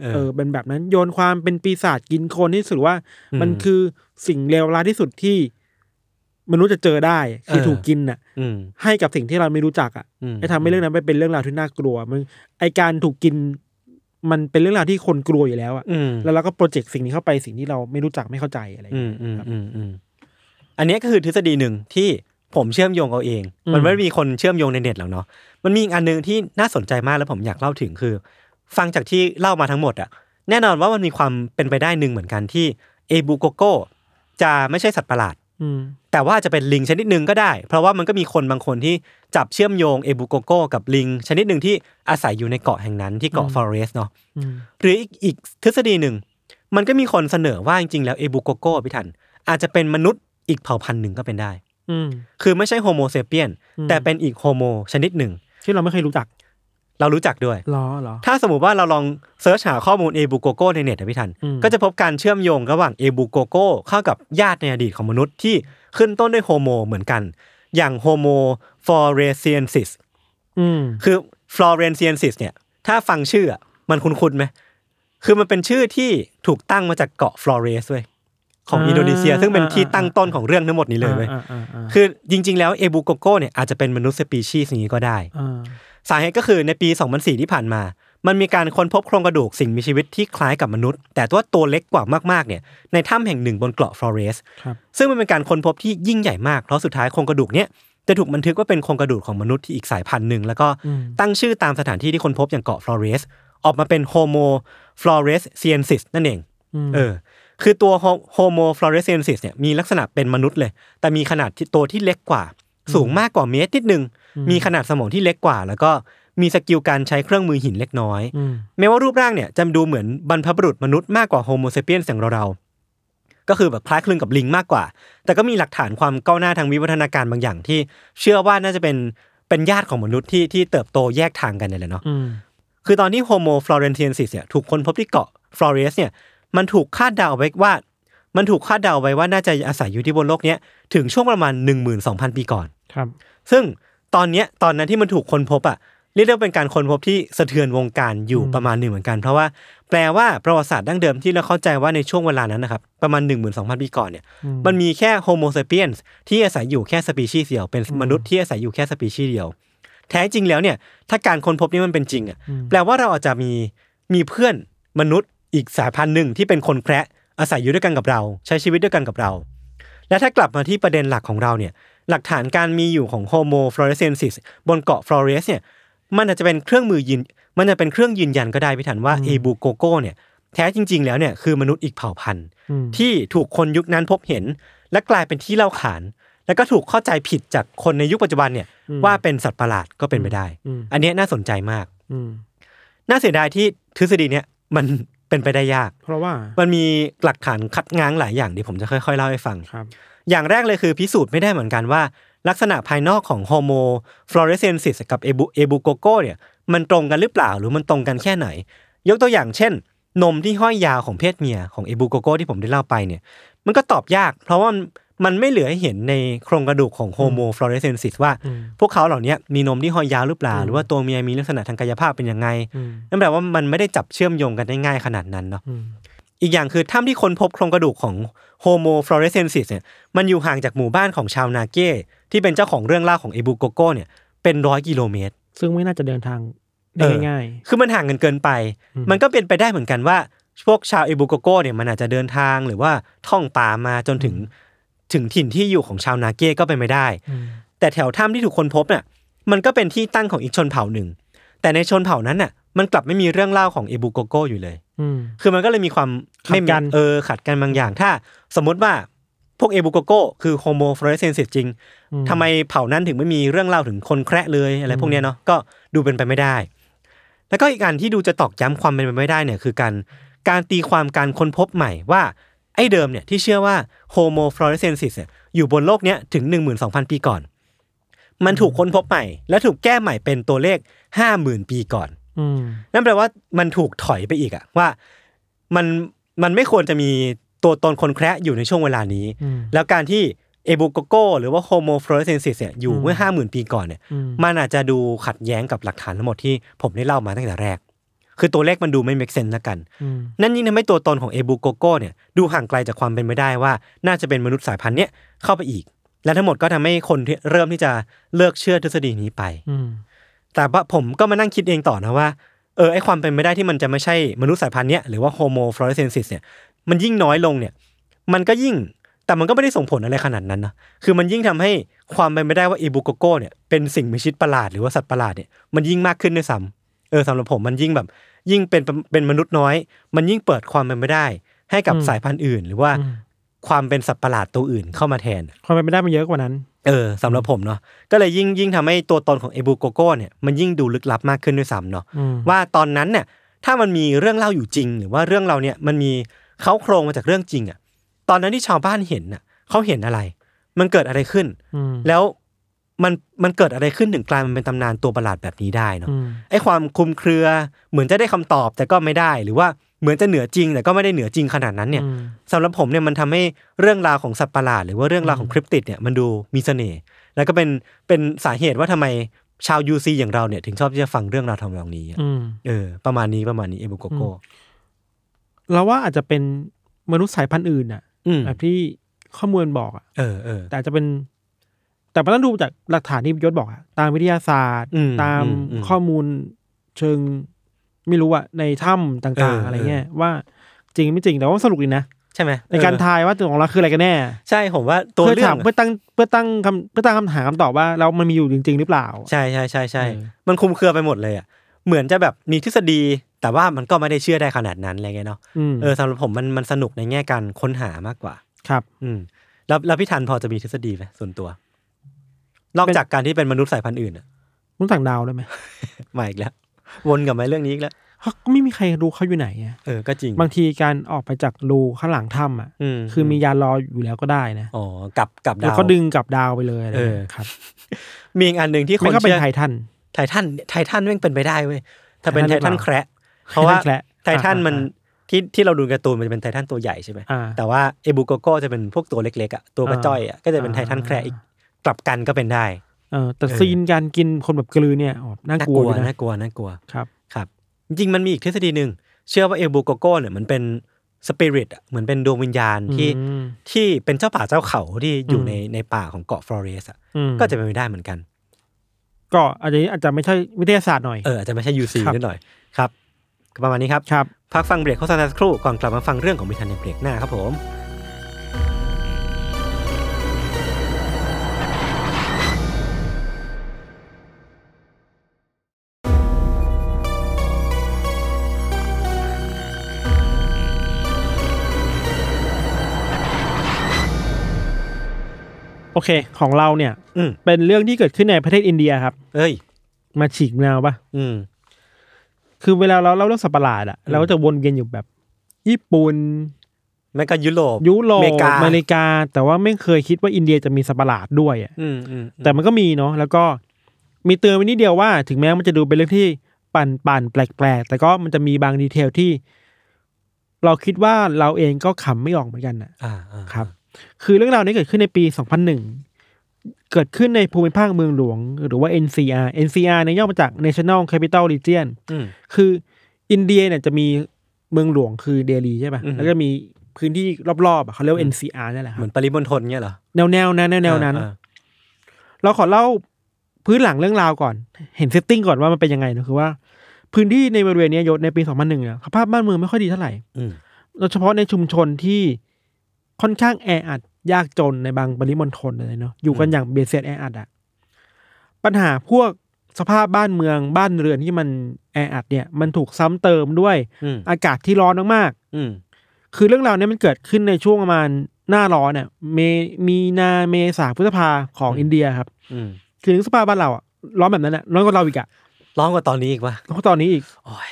เออเออเป็นแบบนั้นโยนความเป็นปีศาจกินคนที่รู้สึกว่าอืมมันคือสิ่งเลวร้ายที่สุดที่ มนุษย์จะเจอได้คือเออถูกกินน่ะอืมให้กับสิ่งที่เราไม่รู้จักอะอืมให้ทำให้เรื่องนั้นไปเป็นเรื่องราวที่น่ากลัวมันไอการถูกกินมันเป็นเรื่องราวที่คนกลัวอยู่แล้วอะอืมแล้วเราก็โปรเจกต์สิ่งนี้เข้าไปสิ่งที่เราไม่รู้จักไม่เข้าใจอะไรอย่างอืเงี้มยอืมอืมอืมอันเนี้ยก็คือทฤษฎีหนึ่งที่ผมเชื่อมโยงเอาเองอืมมันไม่ได้มีคนเชื่อมโยงในเน็ตหรอกเนาะมันมีอีกอันหนึ่งที่น่าสนใจมากแล้วผมอยากเล่าถึงคือ ฟังจากที่เล่ามาทั้งหมดอะแน่นอนว่ามันมีความเป็นไปได้หนึ่งเหมือนกันที่เอบูโกโกจะไม่ใช่สัตว์ประหลาดอืม แต่ว่าจะเป็นลิงชนิดหนึ่งก็ได้ เพราะว่ามันก็มีคนบางคนที่จับเชื่อมโยงเอบูโกโกกับลิง ชนิดหนึ่งที่อาศัยอยู่ในเกาะแห่งนั้นที่เกาะฟอเรสเนาะอืมหรืออีกอีกทฤษฎีหนึ่ง มันก็มีคนเสนอว่าจริงๆแล้วเอบูโกโกพี่ทันอาจจะเป็นมนุษย์อีกเผ่าพันธุ์หนึ่งก็เป็นได้อืมคือไม่ใช่ Homo sapien อืมแต่เป็นอีก Homo ชนิดหนึ่ง ที่เราไม่เคยรู้จัก เรารู้จักด้วยหรอหรอถ้าสมมติว่าเราลอง search หาข้อมูลเอบูโกโกในเน็ตนะพี่ทันอืมก็จะพบการเชื่อมโยงระหว่างเอบูโกโกเข้ากับญาติในอดีตของมนุษย์ที่ขึ้นต้นด้วย Homo เหมือนกัน อย่าง Homo floresiensisอืมคือ floresiensis เนี่ย ถ้าฟังชื่ออะมันคุ้นๆไหมคือมันเป็นชื่อที่ถูกตั้งมาจากเกาะฟลอเรสเว้ยของอินโดนีเซีย ซึ่งเป็นที่ตั้งต้นของเรื่องทั้งหมดนี้เลยเว้ยอ่าอ่าอ่าคือจริง ๆ แล้วเอบูโกโกเนี่ยอาจจะเป็นมนุษย์สปีชีส์นี้ก็ได้อ่า สาเหตุก็คือในปี 2004 ที่ผ่านมา มันมีการค้นพบโครงกระดูกสิ่งมีชีวิตที่คล้ายกับมนุษย์ แต่ว่าตัวเล็กกว่ามากๆเนี่ยในถ้ำแห่งหนึ่งบนเกาะฟลอเรสครับซึ่งมันเป็นการค้นพบที่ยิ่งใหญ่มากเพราะสุดท้ายโครงกระดูกเนี้ยจะถูกบันทึกว่าเป็นโครงกระดูกของมนุษย์ที่อีกสายพันธุ์หนึ่งแล้วก็อืมตั้งชื่อตามสถานที่ที่ค้นพบอย่างเกาะฟลอเรสออกมาเป็นโฮโมฟลอเรสเซียนซิสนั่นเองมเออคือตัวโฮโมฟลอเรสเซียนซิสเนี่ยมีลักษณะเป็นมนุษย์เลย แต่มีขนาดที่ตัวที่เล็กกว่า สูงมากกว่าเมตรนิดนึง มีขนาดสมองที่เล็กกว่า แล้วก็มี skill การใช้เครื่องมือหินเล็กน้อยอืมแม้ว่ารูปร่างเนี่ยจะดูเหมือนบรรพบุรุษมนุษย์มากกว่าโฮโมเซเปียนอย่างเราๆก็คือแบบคล้ายคลึงกับลิงมากกว่า แต่ก็มีหลักฐานความก้าวหน้าทางวิวัฒนาการบางอย่างที่ เชื่อว่าน่าจะเป็นเป็นญาติของมนุษย์ที่ที่เติบโตแยกทางกันเนี่ยแหละเนาะอืมคือตอนที่โฮโมฟลอเรสเซียนซิสเนี่ยถูกค้นพบที่เกาะฟลอเรสเนี่ยมันถูกคาดเดาไว้ว่า มันถูกคาดเดาไว้ว่าน่าจะอาศัยอยู่ที่บนโลกเนี้ยถึงช่วงประมาณ 12,000 ปีก่อนครับ ซึ่งตอนเนี้ยตอนนั้นที่มันถูกค้นพบอะเรียกได้ว่าเป็นการค้นพบที่สะเทือนวงการอยู่ประมาณหนึ่งเหมือนกัน เพราะว่าแปลว่าประวัติศาสตร์ดั้งเดิมที่เราเข้าใจว่าในช่วงเวลานั้นนะครับประมาณ 12,000 ปีก่อนเนี่ยมันมีแค่โฮโมเซเปียนที่อาศัยอยู่แค่สปีชีส์เดียว เป็นมนุษย์ที่อาศัยอยู่แค่สปีชีส์เดียว แท้จริงแล้วเนี่ยถ้าการค้นพบนี้มันเป็นจริงอะแปลว่าเราอาจจะมีมีเพื่อนมนุษย์อีกสายพันธุ์หนึ่งที่เป็นคนแคระ อาศัยอยู่ด้วยกันกับเรา ใช้ชีวิตด้วยกันกับเรา และถ้ากลับมาที่ประเด็นหลักของเราเนี่ยหลักฐานการมีอยู่ของโฮโมฟลอเรสเซนซิสบนเกาะฟลอเรสเนี่ยมันอาจจะเป็นเครื่องมือยืนมันจะเป็นเครื่องยืนยันก็ได้พี่ถันว่าเอบูโกโกเนี่ยแท้จริง ๆ แล้วเนี่ยคือมนุษย์อีกเผ่าพันธุ์อืมที่ถูกคนยุคนั้นพบเห็น และกลายเป็นที่เล่าขาน แล้วก็ถูกเข้าใจผิดจากคนในยุคปัจจุบันเนี่ยว่าเป็นสัตว์ประหลาดก็เป็นไปได้อืมอันเนี้ยน่าสนใจมากอืมน่าเสียดายที่ทฤษฎีเนี่ยมัน เป็นไปได้ยาก เพราะว่ามันมีหลักฐานคัดง้างหลายอย่างเดี๋ยวผมจะค่อยๆเล่าให้ฟังครับ อย่างแรกเลยคือพิสูจน์ไม่ได้เหมือนกันว่า ลักษณะภายนอกของโฮโมฟลอเรสเซนซิสกับเอบูเอบูโกโกเนี่ยมันตรงกันหรือเปล่าหรือมันตรงกันแค่ไหน ยกตัวอย่างเช่น นมที่ห้อยยาวของเพศเมียของเอบูโกโกที่ผมได้เล่าไปเนี่ย มันก็ตอบยาก เพราะว่า มันมันไม่เหลือให้เห็นในโครงกระดูกของโฮโมฟลอเรสเซนซิสว่าอืมพวกเขาเหล่านี้มีนมที่ห้อยยาวหรือเปล่าอืมหรือว่าตัวเมียมีลักษณะทางกายภาพเป็นยังไงอืมนั่นแปลว่ามันไม่ได้จับเชื่อมโยงกันได้ง่ายขนาดนั้นเนาะอืมอีกอย่างคือถ้ำที่ค้นพบโครงกระดูกของโฮโมฟลอเรสเซนซิสเนี่ยมันอยู่ห่างจากหมู่บ้านของชาวนาเก้ที่เป็นเจ้าของเรื่องเล่าของเอบูโกโกเนี่ยเป็นร้อยกิโลเมตร ซึ่งไม่น่าจะเดินทางได้เออง่าย คือมันห่างกันเกินไปอืมมันก็เป็นไปได้เหมือนกันว่าพวกชาวเอบูโกโกเนี่ยมันอาจจะเดินทางหรือว่าท่องป่ามาจนถึง ถึงถิ่นที่อยู่ของชาวนาเก้ก็เป็นไปได้ๆอืมแต่แถวถ้ำที่ถูกค้นพบเนี่ยมันก็เป็นที่ตั้งของอีกชนเผ่าหนึ่ง แต่ในชนเผ่านั้นน่ะ มันกลับไม่มีเรื่องเล่าของเอบูโกโกอยู่เลยอืมคือมันก็เลยมีความขัดกันไม่มีเออขัดกันบางอย่าง ถ้า สมมติว่าพวกเอบูโกโกคือโฮโมฟลอเรสเซนซิสจริงอืมทำไมเผ่านั้นถึงไม่มีเรื่องเล่าถึงคนแคระเลยอะไรพวกเนี้ยเนาะก็ดูเป็นไปไม่ได้ แล้วก็อีกการที่ดูจะตอกย้ำความเป็นไปไม่ได้เนี่ยคือการการตีความการค้นพบใหม่ว่า ไอ้เดิมเนี่ยที่เชื่อว่าโฮโมฟลอเรสเซนซิสอยู่บนโลกเนี้ยถึง 12,000 ปีก่อน มันถูกค้นพบใหม่ และถูกแก้ใหม่เป็นตัวเลข 50,000 ปีก่อนอืมนั่นแปลว่ามันถูกถอยไปอีกอะว่ามันมันไม่ควรจะมีตัวตนคนแคระอยู่ในช่วงเวลานี้อืมแล้วการที่เอบูโกโกหรือว่าโฮโมฟลอเรสเซนซิสเนี่ยอยู่อืมเมื่อห้าหมื่นปีก่อนเนี่ยอืมมันอาจจะดูขัดแย้งกับหลักฐานทั้งหมดที่ผมได้เล่ามาตั้งแต่แรก คือตัวเลขมันดูไม่ make sense ละกันอืมนั่นยิ่งทำให้ตัวตนของเอบูโกโกเนี่ยดูห่างไกลจากความเป็นไปได้ว่า น่าจะเป็นมนุษย์สายพันธุ์เนี้ยเข้าไปอีก และทั้งหมดก็ทำให้คนที่เริ่มที่จะเลิกเชื่อทฤษฎีนี้ไปอืมแต่ว่าผมก็มานั่งคิดเองต่อนะว่าเออไอความเป็นไปได้ที่มันจะไม่ใช่มนุษย์สายพันธุ์เนี้ยหรือว่าโฮโมฟลอเรสเซนซิสเนี่ยมันยิ่งน้อยลงเนี่ย มันก็ยิ่งแต่มันก็ไม่ได้ส่งผลอะไรขนาดนั้นนะคือมันยิ่งทำให้ความเป็นไปได้ว่าเอบูโกโกเนี่ยเป็นสิ่งมีชีวิตประหลาดหรือว่าสัตว์ประหลาดเนี่ยมันยิ่งมากขึ้นด้วยซ้ำ เออสำหรับผมมันยิ่งแบบ ยิ่งเป็นเป็นมนุษย์น้อย มันยิ่งเปิดความเป็นไปได้ ให้กับอืมสายพันธุ์อื่น หรือว่าอืมความเป็นสัตว์ประหลาดตัวอื่นเข้ามาแทน ความเป็นไปได้มันเยอะกว่านั้น เออสำหรับผมเนาะก็เลยยิ่งยิ่งทำให้ตัวตนของเอบูโกโกเนี่ยมันยิ่งดูลึกลับมากขึ้นด้วยซ้ำเนาะอืมว่าตอนนั้นเนี่ยถ้ามันมีเรื่องเล่าอยู่จริง หรือว่าเรื่องเราเนี่ยมันมีเขาโครงมาจากเรื่องจริงอะ ตอนนั้นที่ชาวบ้านเห็นน่ะเขาเห็นอะไร มันเกิดอะไรขึ้นอืมแล้ว มันมันเกิดอะไรขึ้นถึงกลายมันเป็นตำนานตัวประหลาดแบบนี้ได้เนาะอืมไอ้ความคลุมเครือเหมือนจะได้คำตอบแต่ก็ไม่ได้ หรือว่าเหมือนจะเหนือจริง แต่ก็ไม่ได้เหนือจริงขนาดนั้นเนี่ยอืมสำหรับผมเนี่ยมันทำให้เรื่องราวของสัตว์ประหลาด หรือว่าเรื่องราวของคริปติดเนี่ยมันดูมีเสน่ห์แล้วก็เป็นเป็นสาเหตุว่าทำไมชาวยูซีอย่างเราเนี่ยถึงชอบที่จะฟังเรื่องราวทำนองนี้อะอืมเออ ประมาณนี้ประมาณนี้เอบุโกโกเราว่าอาจจะเป็นมนุษย์สายพันธุ์อื่นอะอืมแบบที่ข้อมูลบอกอะเออเออแต่อาจจะเป็น แต่มันต้องดูจากหลักฐานที่ยศบอกอะตามวิทยาศาสตร์ อืมตามอืมอืม ข้อมูลเชิง ไม่รู้อะในถ้ำต่างเออๆอะไรเงี้ยเออว่าจริงไม่จริงแต่ว่าสนุกดีนะ ใช่ไหมในการเออทายว่าตัวของเราคืออะไรกันแน่ใช่ผมว่าตัวเพื่อเรื่อถางมเพื่อตั้งเพื่อตั้งคำเพื่อตั้งคำถามคำตอบว่าเรามันมีอยู่จริง ๆ หรือเปล่า ใช่ใช่ใช่ใช่ เออ มันคลุมเครือไปหมดเลยอะ เหมือนจะแบบมีทฤษฎี แต่ว่ามันก็ไม่ได้เชื่อได้ขนาดนั้นอะไรเงี้ยเนาะ อืมเออสำหรับผมมันมันสนุกในแง่การค้นหา มากกว่า ครับ อืม แล้วแล้วพี่ทันพอจะมีทฤษฎีไหมส่วนตัว นอกจากการที่เป็นมนุษย์สายพันธุ์อื่นอะมนุษย์ต่างดาวได้ไหมมาอีกแล้ว วนกลับมาเรื่องนี้อีกแล้วเขาก็ไม่มีใครรู้เขาอยู่ไหนอะเออก็จริง บางทีการออกไปจากรูข้างหลังถ้ำอะอืมคือมียานรออยู่แล้วก็ได้นะอ๋อกลับกลับแล้วดาวก็ดึงกลับดาวไปเลยอะไรเออเงี้ยครับ มีอีกอันหนึ่งที่คไม่นก็เป็นเชื่อไททันไททันไททันแม่งเป็นไปได้เว้ยถ้าเป็นไทไททันทันหรือเปล่าแคระเพราะว่าไททันแคระไททันมันอ่าที่ที่เราดูการ์ตูนมันจะเป็นไททันตัวใหญ่ใช่ไหมอ่าแต่ว่าเอบูโกโกจะเป็นพวกตัวเล็กๆอะตัวกระจ้อยอะก็จะเป็นอ่าไททันแคระอีก กลับกันก็เป็นได้ เออแต่เออซีนการกินคนแบบกลืนเนี่ยอ๋อน่ากลัวอยู่นะน่ากลัวน่ากลัวครับครับ จริงๆมันมีอีกทฤษฎีหนึ่งเชื่อว่าเอบูโกโกเนี่ยมันเป็นสปิริตอะเหมือนเป็นดวงวิญญาณที่อืมที่เป็นเจ้าป่าเจ้าเขาที่อยู่อืมในในป่าของเกาะฟลอเรสอะอืมก็จะเป็นไปได้เหมือนกัน ก็อาจจะอาจจะไม่ใช่วิทยาศาสตร์หน่อยเอออาจจะไม่ใช่ UC ครับนิดหน่อยครับก็ประมาณนี้ครับครับพักฟังเบรกโฆษณาสักครู่ก่อนกลับมาฟังเรื่องของมิทันในเบรกหน้าครับผม โอเค ของเราเนี่ยอืมเป็นเรื่องที่เกิดขึ้นในประเทศอินเดียครับ เอ้ย มาฉีกแนวปะอืม คือเวลาเราเล่าเรื่องสัตว์ประหลาดอะอืมเราก็จะวนเวียนอยู่แบบ ญี่ปุ่นแม้ก็ยุโรปยุโรปอเมริกาอเมริกา แต่ว่าไม่เคยคิดว่าอินเดียจะมีสัตว์ประหลาดด้วยอะอืมอืมแต่มันก็มีเนาะแล้วก็มีเตือนไว้นิดเดียวว่า ถึงแม้มันจะดูเป็นเรื่องที่ปั่นปั่นๆแปลกๆ แต่ก็มันจะมีบางดีเทลที่ เราคิดว่าเราเองก็ขำไม่ออกเหมือนกันนะอ่าอ่าครับ คือเรื่องราวนี้เกิดขึ้นในปี 2001 เกิดขึ้นในภูมิภาคเมืองหลวง หรือว่า NCR NCR เนี่ยย่อมาจาก National Capital Region อืมคืออินเดียเนี่ยจะมีเมืองหลวงคือเดลีใช่ป่ะอือฮึแล้วก็มีพื้นที่รอบๆอะเขาเรียกว่าอืม NCR นั่นแหละครับเหมือนปริมณฑลเงี้ยเหรอแนวแนวๆนั้นแนวๆนั้นอ่าเราขอเล่าพื้นหลังเรื่องราวก่อน เห็น setting ก่อนว่ามันเป็นยังไงนะคือว่า พื้นที่ในบริเวณเนี้ยยศในปี 2001เนี่ยสภาพบ้านเมืองไม่ค่อยดีเท่าไหร่อืมโดยเฉพาะในชุมชนที่ ค่อนข้างแออัดยากจนในบางปริมณฑลเลยเนาะอยู่กันอย่างเบียดเสียดแออัดอะปัญหาพวกสภาพบ้านเมืองบ้านเรือนที่มันแออัดเนี่ย มันถูกซ้ำเติมด้วยอืมอากาศที่ร้อนมากอืมๆคือเรื่องราวเนี้มันเกิดขึ้นในช่วงประมาณหน้าร้อนเนี่ยเมมีนาเมษาพฤษภาของอินเดียครับอืมคือนึกสภาพบ้านเราอะร้อนแบบนั้นอะร้อนกว่าเราอีกอะร้อนกว่าตอนนี้อีกวะแล้วก็ตอนนี้อีกโอ้ย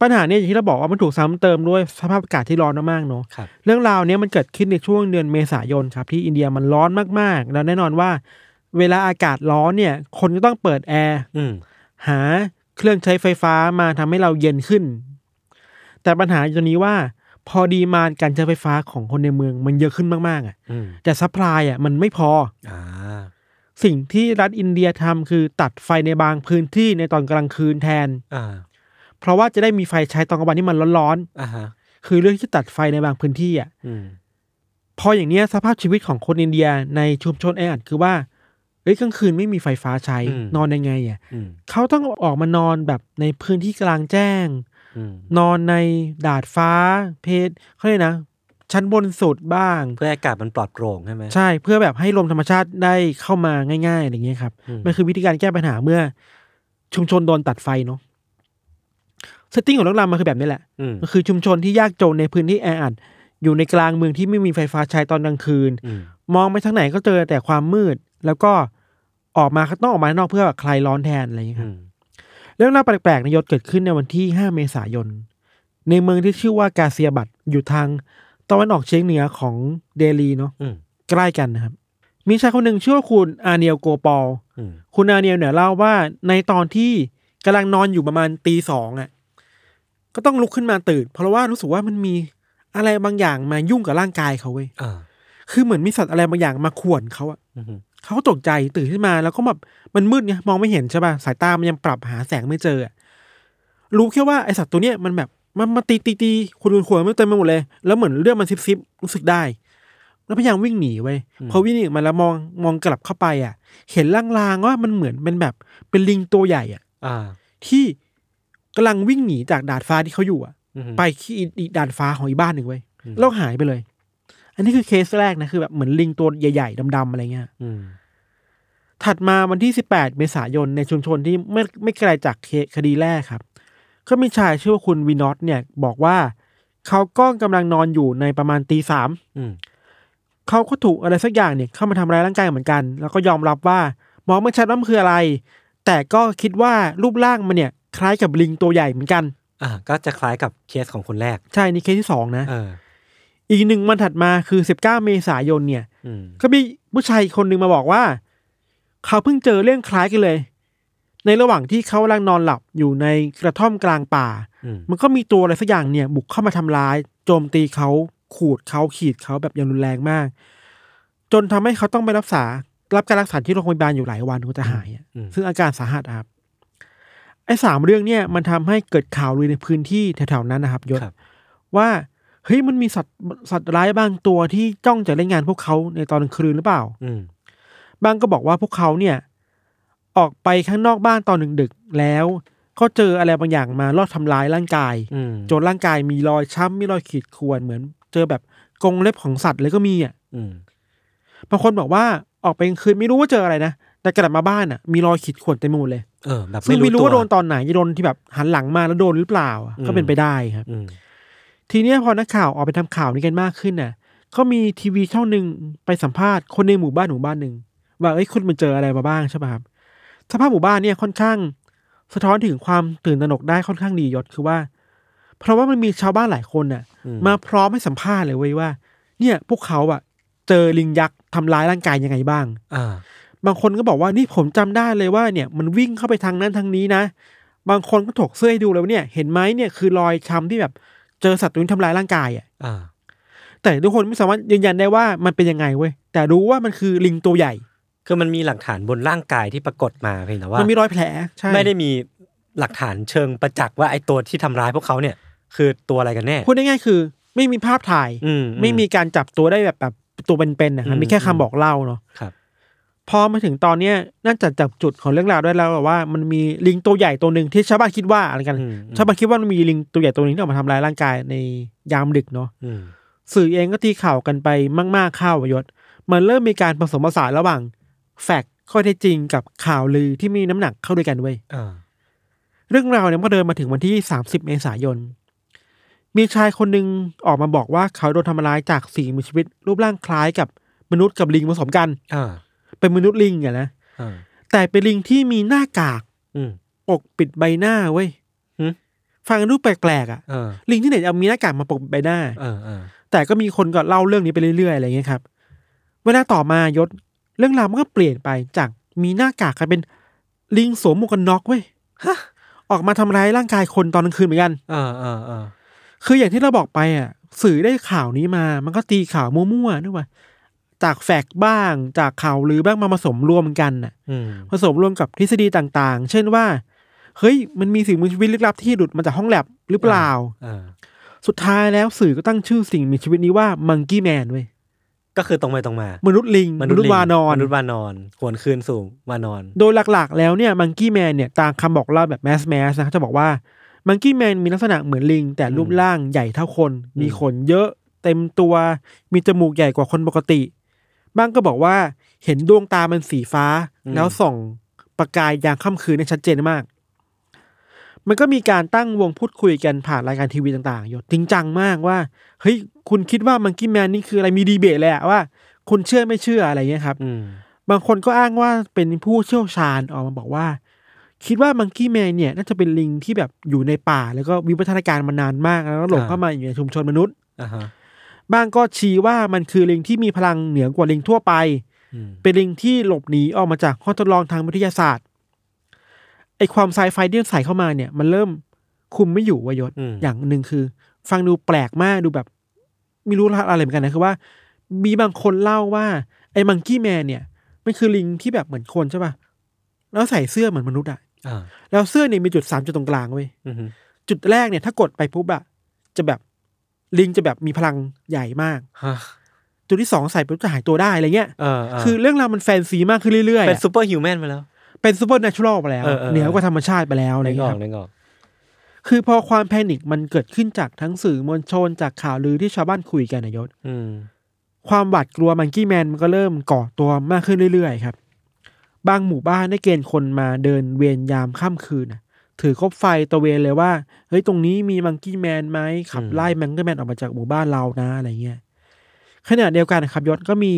ปัญหาเนี่ยอย่างที่เราบอกว่ามันถูกซ้ำเติมด้วยสภาพอากาศที่ร้อนมากๆเนาะครับเรื่องราวเนี้ยมันเกิดขึ้นในช่วงเดือนเมษายนครับที่อินเดียมันร้อนมากๆ แล้วแน่นอนว่า เวลาอากาศร้อนเนี่ย คนก็ต้องเปิดแอร์อืมหาเครื่องใช้ไฟฟ้ามาทำให้เราเย็นขึ้น แต่ปัญหาอยู่ตรงนี้ว่าพอ demand การใช้ไฟฟ้าของคนในเมืองมันเยอะขึ้นมากๆอะอืมแต่ supply อะมันไม่พออ่าสิ่งที่รัฐอินเดียทำคือตัดไฟในบางพื้นที่ในตอนกลางคืนแทนอ่า เพราะว่าจะได้มีไฟใช้ตอนกลางวันที่มันร้อนอ่าฮะๆคือเรื่องที่ตัดไฟในบางพื้นที่อะ อืมพออย่างเนี้ยสภาพชีวิตของคนอินเดียในชุมชนแออัดคือว่าเอ้ยกลางคืนไม่มีไฟฟ้าใช้อืมนอนยังไงอะอืมเขาต้องออกมานอนแบบในพื้นที่กลางแจ้ง อืมนอนในดาดฟ้า เพศเขาเรียกนะ ชั้นบนสุดบ้าง เพื่อให้อากาศมันปลอดโปร่งใช่ไหม ใช่เพื่อแบบให้ลมธรรมชาติได้เข้ามาง่ายๆอะไรเงี้ยครับอืม มันคือวิธีการแก้ปัญหาเมื่อ ชุมชนโดนตัดไฟเนาะ setting ของเรื่องราวมันคือแบบนี้แหละอืมมันคือชุมชนที่ยากจนในพื้นที่แออัดอยู่ในกลางเมืองที่ไม่มีไฟฟ้าใช้ตอนกลางคืนอืมมองไปทางไหนก็เจอแต่ความมืด แล้วก็ออกมาก็ต้องออกมาข้างนอกเพื่อแบบคลายร้อนแทนอะไรอย่างเงี้ยคอืรับอืมเรื่องราวแปลกๆในยศเกิดขึ้นในวันที่ 5 เมษายน ในเมืองที่ชื่อว่ากาเซียบัตอยู่ทางตะวันออกเฉียงเหนือของเดลีเนาะอืมใกล้กันนะครับ มีชายคนหนึ่งชื่อว่าคุณอาเนียลโกปอลอืมคุณอาเนียลเนี่ยเล่าว่าในตอนที่กำลังนอนอยู่ประมาณตีสองอะ ก็ต้องลุกขึ้นมาตื่น เพราะว่ารู้สึกว่ามันมีอะไรบางอย่างมายุ่งกับร่างกายเขาเว้ยอ่า คือเหมือนมีสัตว์อะไรบางอย่างมาข่วนเขาอะอืมเขาก็ตกใจตื่นขึ้นมาแล้วก็แบบมันมืดไงมองไม่เห็นใช่ป่ะสายตามันยังปรับหาแสงไม่เจออะรู้แค่ว่าไอสัตว์ตัวเนี้ยมันแบบมันมาตีตีตีขุดขุดขวดไม่เต็มไปหมดเลย แล้วเหมือนเรื่องมันซิบซิบรู้สึกได้ แล้วพยายามวิ่งหนีไว้ยพอวิ่งหนีออกมาแล้วมองมองกลับเข้าไปอะเห็นลางๆว่ามันเหมือนเป็นแบบเป็นลิงตัวใหญ่อะอ่า ที่ กำลังวิ่งหนีจากดาดฟ้าที่เขาอยู่อะอืมไปที่อีกดาดฟ้าของอีกบ้านหนึ่งไว้ยอืมแล้วหายไปเลย อันนี้คือเคสแรกนะคือแบบเหมือนลิงตัวใหญ่ๆดำๆอะไรเงี้ยอืมถัดมาวันที่18เมษายนในชุมชนที่ไม่ไม่ไกลจากเคคดีแรกครับ ก็มีชายชื่อว่าคุณวินอตเนี่ย บอกว่าเขาก็กำลังนอนอยู่ในประมาณตีสามอืมเขาก็ถูกอะไรสักอย่างเนี่ยเข้ามาทำร้ายร่างกายเหมือนกัน แล้วก็ยอมรับว่ามองไม่ชัดว่ามันคืออะไร แต่ก็คิดว่ารูปร่างมันเนี่ย คล้ายกับลิงตัวใหญ่เหมือนกัน อ่าก็จะคล้ายกับเคสของคนแรก ใช่นี่เคสที่สองนะเออ อีกหนึ่งวันถัดมาคือ19เมษายนเนี่ยอืมก็มีผู้ชายคนหนึ่งมาบอกว่า เขาเพิ่งเจอเรื่องคล้ายกันเลย ในระหว่างที่เขากำลังนอนหลับอยู่ในกระท่อมกลางป่า อืมมันก็มีตัวอะไรสักอย่างเนี่ย บุกเข้ามาทำร้าย โจมตีเขาขูดเขาขีดเขาแบบอย่างรุนแรงมาก จนทำให้เขาต้องไปรักษา รับการรักษาที่โรงพยาบาลอยู่หลายวันถึงจะหายอะอืมซึ่งอาการสาหัสอะครับ ไอ้สามเรื่องเนี่ยมันทำให้เกิดข่าวลือในพื้นที่แถวๆนั้นนะครับยศครับว่าเฮ้ยมันมีสัตว์สัตว์ร้ายบางตัวที่จ้องจะเล่นงานพวกเขาในตอนกลางคืนหรือเปล่า อืมบางก็บอกว่าพวกเขาเนี่ย ออกไปข้างนอกบ้านตอนดึกๆแล้วก็เจออะไรบางอย่างมาลอบทำร้ายร่างกายอืมจนร่างกายมีรอยช้ำมีรอยขีดข่วนเหมือน เจอแบบกรงเล็บของสัตว์เลยก็มีอะอืมบางคนบอกว่าออกไปกลางคืนไม่รู้ว่าเจออะไรนะแต่กลับมาบ้านอะ มีรอยขีดข่วนเต็มไปหมดเลย เออแบบซึ่งไม่รู้ตัวว่าโดนตอนไหนจะโดนที่แบบหันหลังมาแล้วโดนหรือเปล่าอะอืมก็เป็นไปได้ครับอืมทีเนี้ยพอนักข่าวออกไปทำข่าวนี้กันมากขึ้นน่ะ ก็มีทีวีช่องหนึ่งไปสัมภาษณ์คนในหมู่บ้านหมู่บ้านหนึ่งว่าเอ้ยคุณมันเจออะไรมาบ้างใช่ป่ะครับสภาพหมู่บ้านเนี่ยค่อนข้าง สะท้อนถึงความตื่นตระหนกได้ค่อนข้างดียศคือว่า เพราะว่ามันมีชาวบ้านหลายคนน่ะอืมมาพร้อมให้สัมภาษณ์เลยเว้ยว่า เนี่ย พวกเขาอะเจอลิงยักษ์ทำร้ายร่างกายยังไงบ้าง อ่า บางคนก็บอกว่านี่ผมจำได้เลยว่าเนี่ยมันวิ่งเข้าไปทางนั้นทางนี้นะ บางคนก็ถกเสื้อให้ดูเลยว่าเนี่ยเห็นไหมเนี่ยคือรอยช้ำที่แบบเจอสัตว์ตัวนี้ทำร้ายร่างกายอะอ่าแต่ทุกคนไม่สามารถยืนยันได้ว่ามันเป็นยังไงเว้ยแต่รู้ว่ามันคือลิงตัวใหญ่ คือมันมีหลักฐานบนร่างกายที่ปรากฏมาเพียงแต่ว่ามันมีรอยแผลใช่ไม่ได้มีหลักฐานเชิงประจักษ์ว่าไอ้ตัวที่ทำร้ายพวกเขาเนี่ย คือตัวอะไรกันแน่พูดได้ง่ายๆคือ ไม่มีภาพถ่ายอืมไม่มีการจับตัวได้แบบแบบตัวเป็นๆนะครับอืมมีแค่คำบอกเล่าเนาะครับ พอมาถึงตอนเนี้ยน่าจะจับจุดของเรื่องราวได้แล้วว่ามันมีลิงตัวใหญ่ตัวหนึ่งที่ชาวบ้านคิดว่าอะไรกันอืมชาวบ้านคิดว่ามันมีลิงตัวใหญ่ตัวหนึงที่ออกมาทำร้ายร่างกายในยามดึกเนาะอืมสื่อเองก็ตีข่าวกันไปมากๆเข้ายศ มันเริ่มมีการผสมผสานระหว่าง แฟกต์ข้อเท็จจริงกับข่าวลือที่มีน้ำหนักเข้าด้วยกันเว้ยอ่าเรื่องราวเนี่ยมันก็เดินมาถึงวันที่30เมษายน มีชายคนหนึ่งออกมาบอกว่าเขาโดนทำร้ายจากสิ่งมีชีวิตรูปร่างคล้ายกับมนุษย์กับลิงผสมกันอ่า เป็นมนุษย์ลิงอะนะอ่าแต่เป็นลิงที่มีหน้ากากอืมปกปิดใบหน้าเว้ยหึฟังดูแปลกๆอะอ่าลิงที่ไหนจะเอามีหน้ากากมาปกปิดใบหน้าอ่าอ่าแต่ก็มีคนก็เล่าเรื่องนี้ไปเรื่อยๆอะไรเงี้ยครับ เวลาต่อมายศเรื่องราวมันก็เปลี่ยนไปจากมีหน้ากากกลายเป็นลิงสวมหมวกกันน็อกเว้ยออกมาทำร้ายร่างกายคนตอนกลางคืนเหมือนกันอ่าอ่าอ่าคืออย่างที่เราบอกไปอะ สื่อได้ข่าวนี้มา มันก็ตีข่าวมั่วๆนึกว่า จากแฟกต์บ้าง จากข่าวหรือบ้างมาผสมรวมกันน่ะอืมผสมรวมกับทฤษฎีต่างๆ เช่นว่า เฮ้ย มันมีสิ่งมีชีวิตลึกลับที่หลุดมาจากห้องแลบหรือเปล่าอ่าสุดท้ายแล้วสื่อก็ตั้งชื่อสิ่งมีชีวิตนี้ว่ามังกี้แมนเว้ยก็คือตรงไปตรงมา มนุษย์ลิง มนุษย์ลิงวานอน มนุษย์วานอนหวนคืนสู่วานอน โดยหลักๆ แล้วเนี่ยมังกี้แมนเนี่ยตามคำบอกเล่าแบบแมสแมสนะเขาจะบอกว่ามังกี้แมนมีลักษณะเหมือนลิง แต่รูปร่างใหญ่เท่าคน มีขนเยอะเต็มตัว มีจมูกใหญ่กว่าคนปกติ บ้างก็บอกว่าเห็นดวงตามันสีฟ้าอืมแล้วส่องประกายยามค่ำคืนได้ชัดเจนมาก มันก็มีการตั้งวงพูดคุยกันผ่านรายการทีวีต่างๆอยู่จริงจังมากว่า เฮ้ย คุณคิดว่ามังกี้แมนนี่คืออะไรมีดีเบตเลยอะว่า คุณเชื่อไม่เชื่ออะไรเงี้ยครับอืมบางคนก็อ้างว่าเป็นผู้เชี่ยวชาญออกมาบอกว่า คิดว่ามังกี้แมนเนี่ย น่าจะเป็นลิงที่แบบอยู่ในป่า แล้วก็วิวัฒนาการมานานมากแล้วก็หลงอ่าเข้ามาอยู่ในชุมชนมนุษย์อ่าฮะ บางก็ชี้ว่ามันคือลิงที่มีพลังเหนือกว่าลิงทั่วไปอืมเป็นลิงที่หลบหนีออกมาจากห้องทดลองทางวิทยาศาสตร์ไอความไซไฟที่ใส่เข้ามาเนี่ย มันเริ่มคุมไม่อยู่วายศอืมอย่างหนึ่งคือ ฟังดูแปลกมากดูแบบไม่รู้อะไรเหมือนกันนะคือว่า มีบางคนเล่าว่าไอ้ Monkey Man เนี่ยมันคือลิงที่แบบเหมือนคนใช่ป่ะแล้วใส่เสื้อเหมือนมนุษย์อะอ่าแล้วเสื้อเนี่ยมีจุดสามจุดตรงกลางเว้ยอืมจุดแรกเนี่ยถ้ากดไปปุ๊บอะจะแบบ ลิงจะแบบมีพลังใหญ่มากฮะจุดที่สองใส่ปุ๊บจะหายตัวได้อะไรเงี้ยเออคือเรื่องราวมันแฟนซีมากขึ้นเรื่อยๆ เป็นอะ superhuman ไปแล้ว เป็น supernatural ไปแล้วเออเออเหนือกว่าธรรมชาติไปแล้วอะไรนึกอเงี้อยกครับนึกออกคือพอความ panic มันเกิดขึ้นจากทั้งสื่อมวลชนจากข่าวลือที่ชาวบ้านคุยกันนะยศอืมความหวาดกลัวมังกี้แมนมันก็เริ่มก่อตัวมากขึ้นเรื่อยๆ ครับ บางหมู่บ้านได้เกณฑ์คนมาเดินเวรยามค่ำคืนน่ะ ถือคบไฟตระเวนเลยว่า เฮ้ยตรงนี้มีมังกี้แมนไหมขับไล่มังกี้แมนออกมาจากหมู่บ้านเรานะอะไรเงี้ยขณะเดียวกันนะครับยศก็มี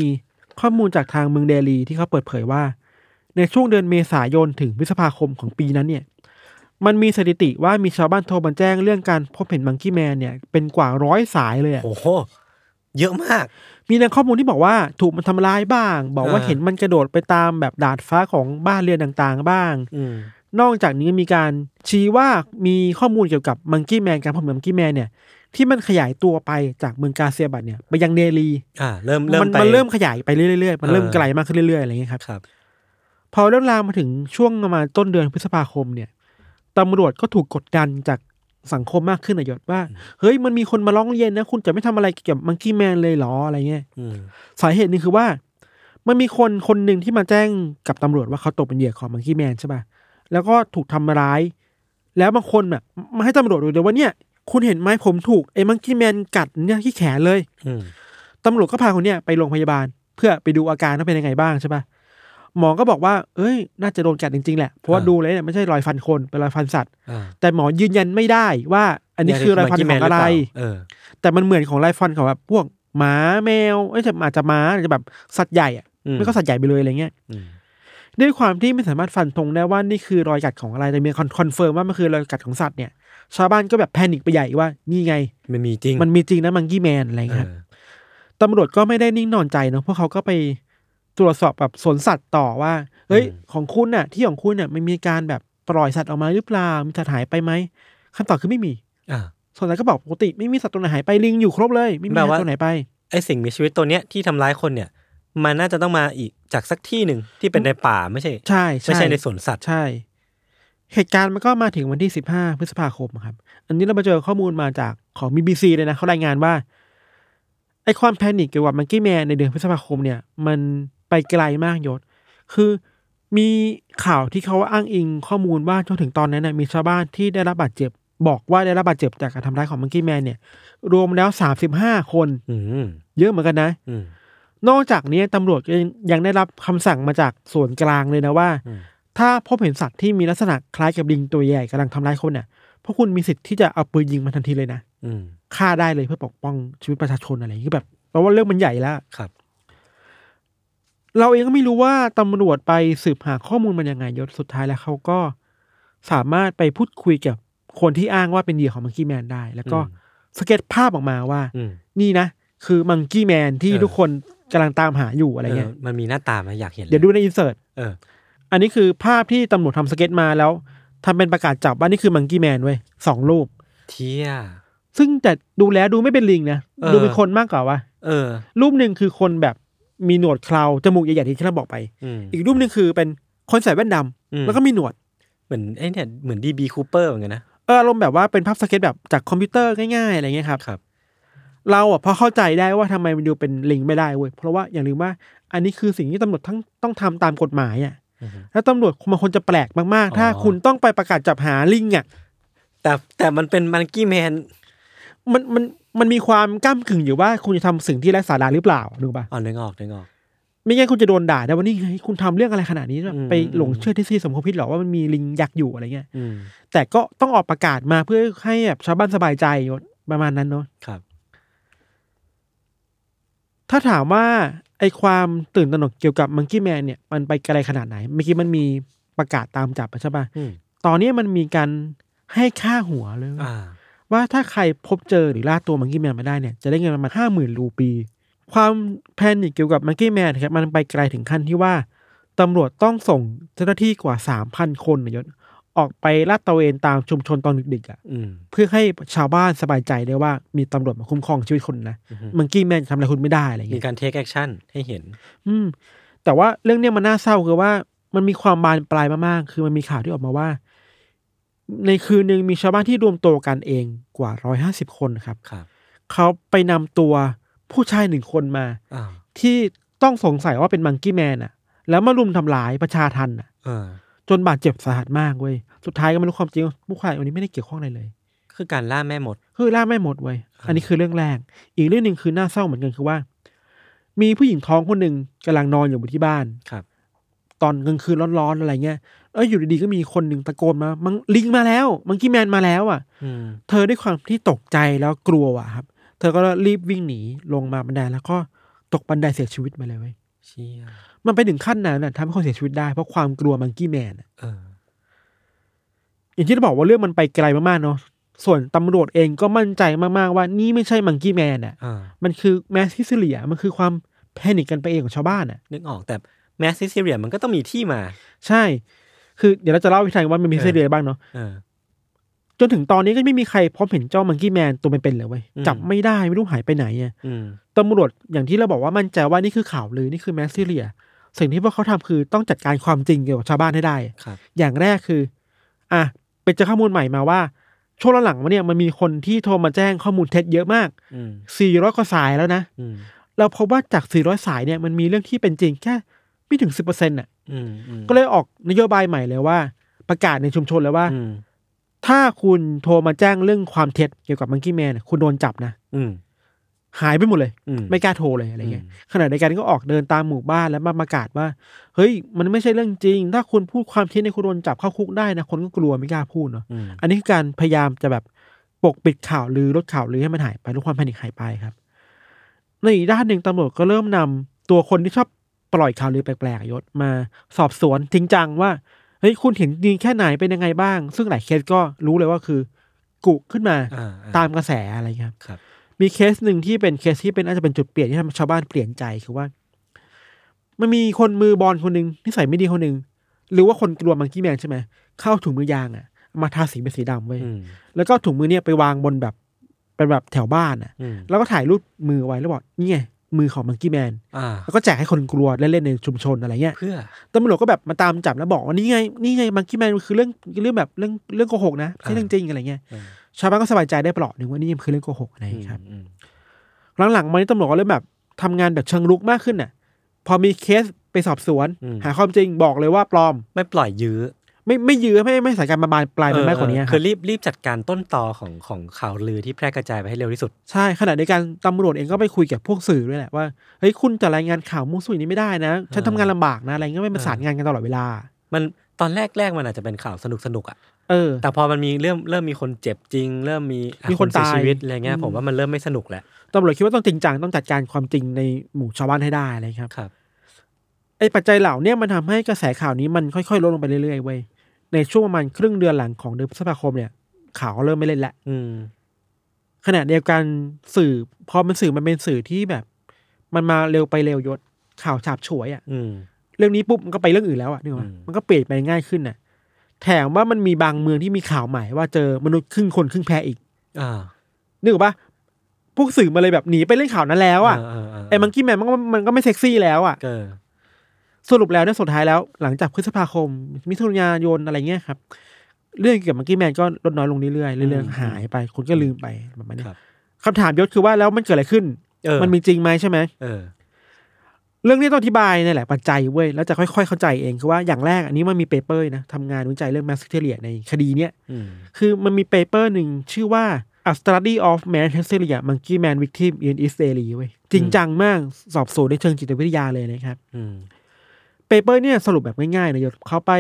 ข้อมูลจากทางเมืองเดลีที่เขาเปิดเผยว่า ในช่วงเดือนเมษายนถึงพฤษภาคมของปีนั้นเนี่ย มันมีสถิติว่ามีชาวบ้านโทรมาแจ้งเรื่องการพบเห็นมังกี้แมนเนี่ยเป็นกว่าร้อยสายเลยอะโอ้โหเยอะมาก มีในข้อมูลที่บอกว่าถูกมันทำร้ายบ้าง บอกว่าอ่าเห็นมันกระโดดไปตามแบบดาดฟ้าของบ้านเรือนต่างๆบ้างอืม นอกจากนี้มีการชี้ว่ามีข้อมูลเกี่ยวกับมังกี้แมนการพบเห็นมังกี้แมนเนี่ยที่มันขยายตัวไปจากเมืองกาเซียบัตเนี่ยไปยังเนลีอ่าเริ่มเริ่มมันไปมันเริ่มขยายไปเรื่อยๆมันเริ่มเออไกลมากขึ้นเรื่อยๆอะไรอย่างเงี้ยครับครับ พอเรื่องราวมาถึงช่วงประมาณต้นเดือนพฤษภาคมเนี่ยตำรวจก็ถูกกดดันจากสังคมมากขึ้นนะยศว่า เฮ้ยมันมีคนมาร้องเรียนนะ คุณจะไม่ทำอะไรเกี่ยวกับมังกี้แมนเลยเหรออะไรเงี้ยอืมสาเหตุหนึงคือว่า มันมีคนคนหนึ่งที่มาแจ้งกับตำรวจว่าเขาตกเป็นเหยื่อของมังกี้แมนใช่ป่ะ แล้วก็ถูกทำร้าย แล้วบางคนแบบมาให้ตำรวจดูเลยว่าเนี่ย คุณเห็นไหมผมถูกไอ้มังกี้แมนกัดเนี่ยที่แขนเลยอืมตำรวจก็พาคนเนี้ยไปโรงพยาบาล เพื่อไปดูอาการว่าเป็นยังไงบ้างใช่ป่ะหมอก็บอกว่า เอ้ย น่าจะโดนกัดจริงๆแหละ เพราะว่าดูเลยเนี่ยไม่ใช่รอยฟันคนเป็นรอยฟันสัตว์อ่าแต่หมอยืนยันไม่ได้ว่า อันนี้คือรอยฟันของอะไรเออแต่มันเหมือนของรอยฟันของแบบพวกหมาแมวเอ้ยแต่อาจจะหมาอาจจะแบบสัตว์ใหญ่อะอืมไม่ก็สัตว์ใหญ่ไปเลยอะไรเงี้ยอืม ด้วยความที่ไม่สามารถฟันธงได้ว่านี่คือรอยกัดของอะไรแต่มี con confirm ว่ามันคือรอยกัดของสัตว์เนี่ย ชาวบ้านก็แบบ panic ไปใหญ่ว่านี่ไง มันมีจริง มันมีจริงนะ Monkey Man อะไรเงี้ยครับเออตำรวจก็ไม่ได้นิ่งนอนใจเนอะเพราะเขาก็ไปตรวจสอบแบบสวนสัตว์ต่อว่า เฮ้ย ของคุณน่ะ ที่ของคุณน่ะมันมีการแบบปล่อยสัตว์ออกมาหรือเปล่ามีสัตว์หายไปไหมคำตอบคือไม่มีอ่าส่วนใหญ่ก็บอกปกติไม่มีสัตว์ตัวไหนหายไปลิงอยู่ครบเลย ไม่มีแปลสัตว่าว์ตัวไหนไปไอสิ่งมีชีวิตตัวเนี้ยที่ทำร้ายคนเนี่ย มันน่าจะต้องมาอีกจากสักที่หนึ่งที่เป็นในป่าไม่ใช่ ใช่ไม่ใช่ในสวนสัตว์ใช่ เหตุการณ์มันก็มาถึงวันที่สิบห้าพฤษภาคมครับ อันนี้เรามาเจอข้อมูลมาจากของ BBC เลยนะเขารายงานว่าไอความแพนิคเกี่ยวกับมังกี้แมนในเดือนพฤษภาคมเนี่ย มันไปไกลมากยศ คือมีข่าวที่เขาอ้างอิงข้อมูลว่าจนถึงตอนนั้นนะมีชาวบ้านที่ได้รับบาดเจ็บ บอกว่าได้รับบาดเจ็บจากการทำร้ายของมังกี้แมนเนี่ย รวมแล้วสามสิบห้าคนอืมเยอะเหมือนกันนะอืม นอกจากนี้ตำรวจยังยังได้รับคำสั่งมาจากส่วนกลางเลยนะว่าอืมถ้าพบเห็นสัตว์ที่มีลักษณะคล้ายกับลิงตัวใหญ่กำลังทำร้ายคนเนี่ยพวกคุณมีสิทธิ์ที่จะเอาปืนยิงมันทันทีเลยนะอืมฆ่าได้เลยเพื่อปกป้องชีวิตประชาชนอะไรอย่างนี้คือแบบแปลว่าเรื่องมันใหญ่แล้วครับ เราเองก็ไม่รู้ว่าตำรวจไปสืบหาข้อมูลมันยังไงยศสุดท้ายแล้วเขาก็สามารถไปพูดคุยกับคนที่อ้างว่าเป็นเหยื่อของมังกี้แมนได้ แล้วก็อืมสเก็ตภาพออกมาว่าอืมนี่นะ คือมังกี้แมนที่เออทุกคน กำลังตามหาอยู่อะไรเงี้ยเออมันมีหน้าตาไหมอยากเห็นลเดี๋ยวดูในอินเสิร์ตเออ อันนี้คือภาพที่ตำรวจทำสเก็ตช์มาแล้วทำเป็นประกาศจับว่านี่คือ Monkey Man เว้ยสองรูป เที่ยซึ่งแต่ดูแล้วดูไม่เป็นลิงนะเออดูเป็นคนมากกว่าว่าเออ รูปหนึ่งคือคนแบบมีหนวดเคราจมูกใหญ่ๆที่เราบอกไปอืมอีกรูปหนึ่งคือเป็นคนใส่แว่นดำอืมแล้วก็มีหนวดเหมือนไอ้เนี่ยเหมือน D.B. Cooper เหมือนกันนะเอออารมณ์แบบว่าเป็นภาพสเก็ตช์แบบจากคอมพิวเตอร์ง่ายๆอะไรเงี้ยครับครับ เราอะพอเข้าใจได้ว่าทำไมมันดูเป็นลิงไม่ได้เว้ยเพราะว่าอย่าลืมว่า อันนี้คือสิ่งที่ตำรวจทั้งต้องทำตามกฎหมายอะอือฮึแล้วตำรวจมันควรจะแปลกมากๆ ถ้าอ๋อคุณต้องไปประกาศจับหาลิงอะแต่แต่มันเป็นมังกี้แมนมันมันมันมีความก้ามกึ่งอยู่ว่าคุณจะทำสิ่งที่ไร้สาระหรือเปล่าดูป่ะอ๋อนึกออกนึกออกไม่งั้นคุณจะโดนด่าได้ว่านี่ไงคุณทำเรื่องอะไรขนาดนี้แบบอืมไปหลงเชื่อที่ซีสมคบคิดหรอว่ามันมีลิงยักษ์อยู่อะไรเงี้ยอืมแต่ก็ต้องออกประกาศมาเพื่อให้แบบชาวบ้านสบายใจประมาณนั้นเนาะครับ ถ้าถามว่าไอความตื่นตระหนกเกี่ยวกับมังกี้แมนเนี่ยมันไปไกลขนาดไหน เมื่อกี้มันมีประกาศตามจับใช่ปะอืม ตอนนี้มันมีการให้ค่าหัวเลยอ่า ว่าถ้าใครพบเจอหรือล่าตัวมังกี้แมนมาได้เนี่ยจะได้เงินประมาณห้าหมื่นรูปี ความแพนิคเกี่ยวกับมังกี้แมนครับมันไปไกลถึงขั้นที่ว่าตำรวจต้องส่งเจ้าหน้าที่กว่าสามพันคนนะยศ ออกไปลาดตระเวนตามชุมชนตอนดึกๆอะอืมเพื่อให้ชาวบ้านสบายใจได้ว่ามีตำรวจมาคุ้มครองชีวิตคนนะอือฮึ Monkey Man ทำอะไรคุณไม่ได้อะไรมีเงี้ยมีการ take action ให้เห็น อืม แต่ว่าเรื่องเนี้ยมันน่าเศร้าคือว่ามันมีความบานปลายมากๆ คือมันมีข่าวที่ออกมาว่า ในคืนหนึ่งมีชาวบ้านที่รวมตัวกันเองกว่าร้อยห้าสิบคนครับครับ เขาไปนำตัวผู้ชายหนึ่งคนมาอ้าวที่ต้องสงสัยว่าเป็น Monkey Man อะ แล้วมารุมทำร้ายประชาทัณฑ์อะเออ จนบาดเจ็บสาหัสมากเว้ยสุดท้ายก็ไม่รู้ความจริงว่าผู้ชายคนนี้ไม่ได้เกี่ยวข้องอะไรเลย คือการล่าแม่มดคือล่าไม่หมดเว้ยอันนี้คือเรื่องแรก อีกเรื่องหนึ่งคือน่าเศร้าเหมือนกันคือว่า มีผู้หญิงท้องคนหนึ่งกำลังนอนอยู่บนที่บ้านครับ ตอนกลางคืนร้อนๆอะไรเงี้ยเอ้ยอยู่ดีๆก็มีคนหนึ่งตะโกนมา มังลิงมาแล้วมังกี้แมนมาแล้วอะอืมเธอด้วยความที่ตกใจแล้วกลัวอะครับ เธอก็รีบวิ่งหนีลงมาบันไดแล้วก็ตกบันไดเสียชีวิตมาเลยเว้ยเชี่ย มันไปถึงขั้นนั้นน่ะทำให้คนเสียชีวิตได้เพราะความกลัว Monkey Man อะเออ อย่างที่เราบอกว่าเรื่องมันไปไกลมากๆเนาะส่วนตำรวจเองก็มั่นใจมากๆว่านี่ไม่ใช่ Monkey Man อะอ่ามันคือ mass hysteria มันคือความ panic กันไปเองของชาวบ้านอะ นึกออกแต่ massสซิสเซียมันก็ต้องมีที่มา ใช่ คือเดี๋ยวเราจะเล่าวิธีว่ามันมีเออซิสเลียบ้างเนาะเออจนถึงตอนนี้ก็ไม่มีใครพบเห็นเจ้า Monkey Man ตัวเป็นๆเลยเว้ยอืมจับไม่ได้ไม่รู้หายไปไหนอะอืมตำรวจอย่างที่เราบอกว่ามั่นใจว่านี่คือข่าวลือนี่คือแมสซิเลีย สิ่งที่พวกเขาทำคือต้องจัดการความจริงเกี่ยวกับชาวบ้านให้ได้ครับอย่างแรกคือ อะไปเจอข้อมูลใหม่มาว่า ช่วงหลังๆมาเนี่ยมันมีคนที่โทรมาแจ้งข้อมูลเท็จเยอะมากอืม400 กว่าสายแล้วนะอืมเราพบว่าจาก 400 สายเนี่ยมันมีเรื่องที่เป็นจริงแค่ไม่ถึง 10%อะอืมอืมก็เลยออกนโยบายใหม่เลยว่า ประกาศในชุมชนเลยว่าอืมถ้าคุณโทรมาแจ้งเรื่องความเท็จเกี่ยวกับมังกี้แมนคุณโดนจับนะ อืม หายไปหมดเลยอืมไม่กล้าโทรเลยอะไรเงี้ยอืมขณะเดียวกันก็ออกเดินตามหมู่บ้านแล้วมาประกาศว่า เฮ้ย มันไม่ใช่เรื่องจริง ถ้าคุณพูดความเท็จในยคุณโดนจับเข้าคุกได้นะ คนก็กลัวไม่กล้าพูดเนาะอืมอันนี้คือการพยายามจะแบบปกปิดข่าวลือลดข่าวลือให้มันหายไปลดความแพนิคหายไปครับ ในอีกด้านหนึ่งตำรวจก็เริ่มนำตัวคนที่ชอบปล่อยข่าวลือแปลกๆยศมาสอบสวนจริงจังว่าเฮ้ยคุณเห็นจริงแค่ไหนเป็นยังไงบ้าง ซึ่งหลายเคสก็รู้เลยว่าคือ กุขึ้นมาอ่าตามกระแสอะไรเงี้ยครับครับ มีเคสหนึ่งที่เป็นเคสที่เป็นอาจจะเป็นจุดเปลี่ยนที่ทำชาวบ้านเปลี่ยนใจคือว่า มันมีคนมือบอนคนหนึ่งที่นิสัยไม่ดีคนหนึ่งรู้ว่าคนกลัว Monkey Man ใช่ไหมเขาเอาถุงมือยางอะ มาทาสีเป็นสีดำเว้ยอืมแล้วก็ถุงมือเนี่ยไปวางบนแบบเป็นแบบแถวบ้านอะอืมแล้วก็ถ่ายรูปมือไว้แล้วบอกนี่ไงมือของ Monkey Man อ่าแล้วก็แจกให้คนกลัวเล่นๆในชุมชนอะไรเงี้ยเพื่อตำรวจก็แบบมาตามจับแล้วบอกว่านี่ไงนี่ไงมังกี้แมนคือเรื่องเรื่องแบบเรื่องเรื่องโกหกนะไม่ใช่เรื่องจริงอะไรเงี้ยเออ ชาวบ้านก็สบายใจได้เปลาะหนึ่งว่านี่มันคือเรื่องโกหกอะไรอืมครับอืมหลังๆมานี้ตำรวจก็เริ่มแบบทำงานแบบเชิงลุกมากขึ้นน่ะ พอมีเคสแไปสอบสวนอืมหาความจริงบอกเลยว่าปลอม ไม่ปล่อยยื้อ ไม่ไม่ยื้อไม่ไม่สายการมาบานปลายมันมากกว่านี้เออคคืรับอรีบรีบจัดการต้นตอของของข่าวลือที่แพร่กระจายไปให้เร็วที่สุด ใช่ขณะเดียวกันตำรวจเองก็ไปคุยกับพวกสื่อด้วยแหละว่าเฮ้ยคุณจะรายงานข่าวมั่วซั่วอย่างนี้ไม่ได้นะ ฉันทำงานลำบากนะอะไรเงี้ยไม่ประสานงานกันตลอดเวลา มันตอนแรกแรกมันอาจจะเป็นข่าวสนุกสนุกๆอะ เออ แต่พอมันมีเริ่มเริ่มมีคนเจ็บจริง เริ่มมีอะมีคนเสียตายชีวิตอะไรเงี้ยอืมผมว่ามันเริ่มไม่สนุกแล้วตำรวจคิดว่าต้องจริงจังต้องจัดการความจริงในหมู่ชาวบ้านให้ได้อะไรครับครับไอ้ปัจจัยเหล่าเนี้มันทำให้กระแสข่าวนี้มันค่อยๆลดลงไปเรื่อยๆเว้ยในช่วงประมาณครึ่งเดือนหลังของเดือนพฤษภาคมเนี่ย ข่าวก็เริ่มไม่เล่นละอืมขณะเดียวกันสื่อพอมันสื่อมันเป็นสื่อที่แบบ มันมาเร็วไปเร็วยศข่าวฉาบฉวยอะ่ะอืมเรื่องนี้ปุ๊บมันก็ไปเรื่องอื่นแล้วอะ่ะนึกออกปะอืมมันก็เปลี่ยนไปง่ายขึ้นน่ะ แถมว่ามันมีบางเมืองที่มีข่าวใหม่ว่าเจอมนุษย์ครึ่งคนครึ่งแพอีกอ่านึกออกปะพวกสื่อมาเลยแบบหนีไปเล่นข่าวนั้นแล้วอะ่ะเเไอ้มังกี้แมนมันก็มันก็ไม่เซ็กซี่แล้วอะ่ะเออสรุปแล้วเนี่ยสุดท้ายแล้ว หลังจากพฤษภาคม มิถุนายนอะไรเงี้ยครับ เรื่องเกี่ยวกับ Monkey Man ก็ลดน้อยลงเรื่อยๆเรื่อยอืมๆหายไปคนก็ลืมไปแบบนี้ครับคำถามยศคือว่าแล้วมันเกิดอะไรขึ้นเออมันมีจริงไหมใช่ไหม เออเรื่องนี้ต้องอธิบายนี่แหละปัจจัยเว้ยแล้วจะค่อยๆเข้าใจเองคือว่าอย่างแรกอันนี้มันมี paper นะทำงานวิจัยเรื่อง mass hysteria ในคดีเนี้ยอืมคือมันมี paper หนึ่งชื่อว่า A Study of Mass Hysteria Monkey Man Victims in East Delhi เว้ยจริงจังมากสอบสวนในเชิงจิตวิทยาเลยนะครับอืมpaper เนี่ยสรุปแบบง่ายๆนะยศเขาไป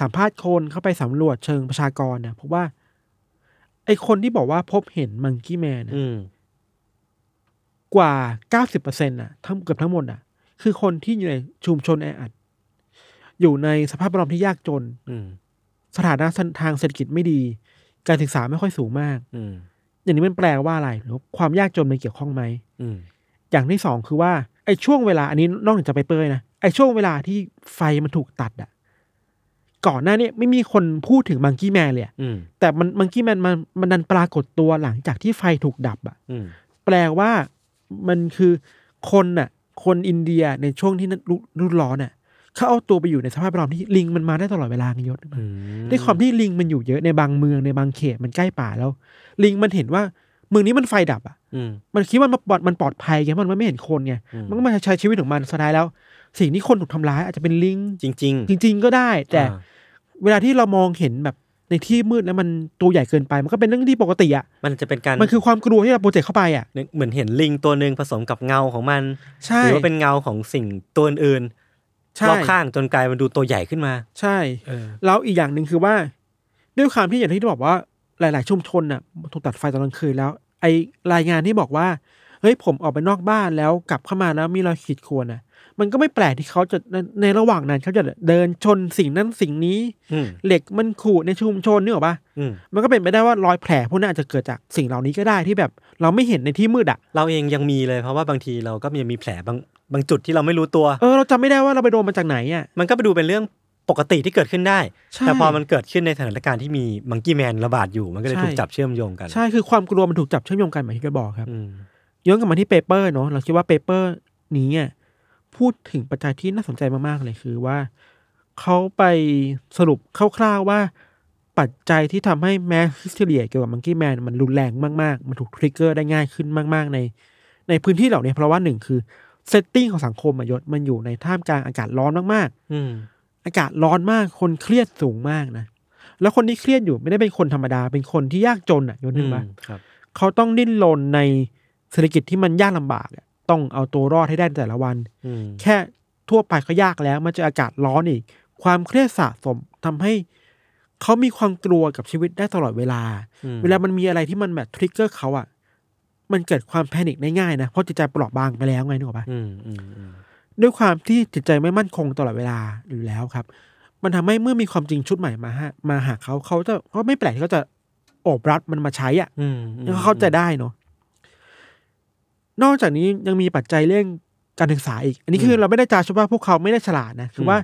สัมภาษณ์คนเขาไปสำรวจเชิงประชากรนะเพราะว่า ไอ้คนที่บอกว่าพบเห็น Monkey Man อืมกว่าเก้าสิบเปอร์เซ็นต์อะทั้งเกือบทั้งหมดอะ คือคนที่อยู่ในชุมชนแออัด อยู่ในสภาพแวดล้อมที่ยากจน อืม สถานะทางเศรษฐกิจไม่ดี การศึกษาไม่ค่อยสูงมาก อืม อย่างนี้มันแปลว่าอะไรหรือว่าความยากจนมันเกี่ยวข้องไหม อืม อย่างที่สองคือว่าไอ้ช่วงเวลาอันนี้นอกจากจะไปเปยนะไอ้ช่วงเวลาที่ไฟมันถูกตัดอะก่อนหน้านี้ไม่มีคนพูดถึงมังกี้แมนเลยอะอืม แต่มันมังกี้แมนมันมันดันปรากฏตัวหลังจากที่ไฟถูกดับอะอืม แปลว่ามันคือคนน่ะ คนอินเดียในช่วงที่ฤฤดูร้อนน่ะเขาเอาตัวไปอยู่ในสภาพแวดล้อมที่ลิงมันมาได้ตลอดเวลาไงยศอืมด้วยความที่ลิงมันอยู่เยอะในบางเมืองในบางเขตมันใกล้ป่าแล้ว ลิงมันเห็นว่าเมืองนี้มันไฟดับอะอืมมันคิดว่ามันปลอดมันปลอดภัยไงมันไม่เห็นคนไงอืมมันก็มาใช้ชีวิตของมันสุดท้ายแล้ว สิ่งที่คนถูกทำร้ายอาจจะเป็นลิงจริงจริงจริง ๆ ก็ได้ แต่อ่าเวลาที่เรามองเห็นแบบ ในที่มืดแล้วมันตัวใหญ่เกินไปมันก็เป็นเรื่องที่ปกติอะมันจะเป็นการมันคือความกลัวที่เราโปรเจกต์เข้าไปอะนึกเหมือนเห็นลิงตัวหนึ่งผสมกับเงาของมันใช่หรือว่าเป็นเงาของสิ่งตัวอื่นใช่รอบข้างจนกลายมันดูตัวใหญ่ขึ้นมา ใช่เออแล้วอีกอย่างหนึ่งคือว่า ด้วยความที่อย่างที่บอกว่าหลาย ๆ ชุมชนน่ะถูกตัดไฟตอนกลางคืนแล้ว ไอรายงานที่บอกว่าเฮ้ยผมออกไปนอกบ้านแล้วกลับเข้ามาแล้วมีรอยขีดข่วนน่ะ มันก็ไม่แปลกที่เขาจะในในระหว่างนั้นเขาจะเดินชนสิ่งนั้นสิ่งนี้อืมเหล็กมันขูดในชุมชนนึกออกปะอืมมันก็เป็นไปได้ว่ารอยแผลพวกนั้นอาจจะเกิดจากสิ่งเหล่านี้ก็ได้ที่แบบ เราไม่เห็นในที่มืดอะเราเองยังมีเลยเพราะว่าบางทีเราก็ยังมีแผลบางบางจุดที่เราไม่รู้ตัวเออเราจำไม่ได้ว่าเราไปโดนมาจากไหนอะมันก็ไปดูเป็นเรื่องปกติที่เกิดขึ้นได้ใช่แต่พอมันเกิดขึ้นในสถานการณ์ที่มี Monkey Man ระบาดอยู่ มันก็เลยใช่ถูกจับเชื่อมโยงกัน ใช่ คือความกลัวมันถูกจับเชื่อมโยงกันเหมือนที่เราบอกครับอืมย้อนกลับมาที่ paper เนาะ เราคิดว่า paper นี้อะ พูดถึงปัจจัยที่น่าสนใจมากๆเลยคือว่าเขาไปสรุปคร่าวๆว่าปัจจัยที่ทำให้ mass hysteria เกี่ยวกับ Monkey Man มันรุนแรงมากๆ มันถูก trigger ได้ง่ายขึ้นมาก ๆ ใน ในพื้นที่เหล่านี้เพราะว่าหนึ่งคือ setting ของสังคมอะยศมันอยู่ในท่ามกลางอากาศร้อนมากอืมๆอากาศร้อนมากคนเครียดสูงมากนะ แล้วคนที่เครียดอยู่ไม่ได้เป็นคนธรรมดา เป็นคนที่ยากจนอะยศนึกออกครับเขาต้องดิ้นรนในเศรษฐกิจที่มันยากลำบากอะ ต้องเอาตัวรอดให้ได้ในแต่ละวันอืมแค่ทั่วไปก็ยากแล้ว มันเจออากาศร้อนอีก ความเครียดสะสมทำให้เขามีความกลัวกับชีวิตได้ตลอดเวลาอืมเวลามันมีอะไรที่มันแบบทริกเกอร์เขาอะมันเกิดความแพนิคได้ง่ายนะเพราะจิตใจเปราะบางไปแล้วไงนึกออกปะอืมอืมอืมด้วยความที่จิตใจไม่มั่นคงตลอดเวลาอยู่แล้วครับ มันทำให้เมื่อมีความจริงชุดใหม่มาฮะมาหาเขาเขาจะเขาไม่แปลกที่เขาจะโอบรับมันมาใช้อะอืมอืมแล้วก็เข้าใจได้เนาะ นอกจากนี้ยังมีปัจจัยเรื่องการศึกษาอีก อันนี้คือเราไม่ได้จาชว่าพวกเขาไม่ได้ฉลาดนะ คือว่า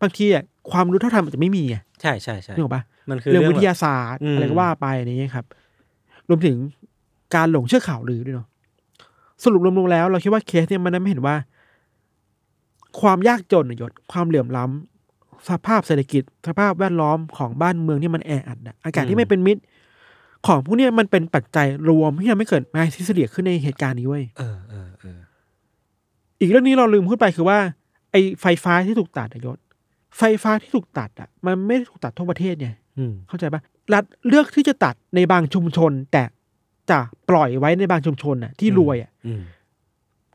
บางทีอะความรู้เท่าทันมันจะไม่มีไงใช่ใช่ใช่นึกออกปะมันคือเรื่องเรื่องวิทยาแบบศาสตร์อืมอะไรก็ว่าไปอะไรเงี้ยครับ รวมถึงการหลงเชื่อข่าวลือด้วยเนาะสรุปรวมๆแล้ว เราคิดว่าเคสเนี่ยมันไม่เห็นว่า ความยากจนน่ะยศความเหลื่อมล้ำสภาพเศรษฐกิจ สภาพแวดล้อมของบ้านเมืองที่มันแออัดอะอากาศที่ไม่เป็นมิตร ของพวกเนี้ยมันเป็นปัจจัยรวมที่ทำให้เกิดแมสซิสเดียขึ้นในเหตุการณ์นี้เว้ยเออเออเอออีกเรื่องนี้เราลืมพูดไปคือว่า ไอไฟฟ้าที่ถูกตัดอะยศ ไฟฟ้าที่ถูกตัดอะ มันไม่ได้ถูกตัดทั่วประเทศไงอืมเข้าใจปะรัฐเลือกที่จะตัดในบางชุมชน แต่จะปล่อยไว้ในบางชุมชนอะ ที่รวยอะอืม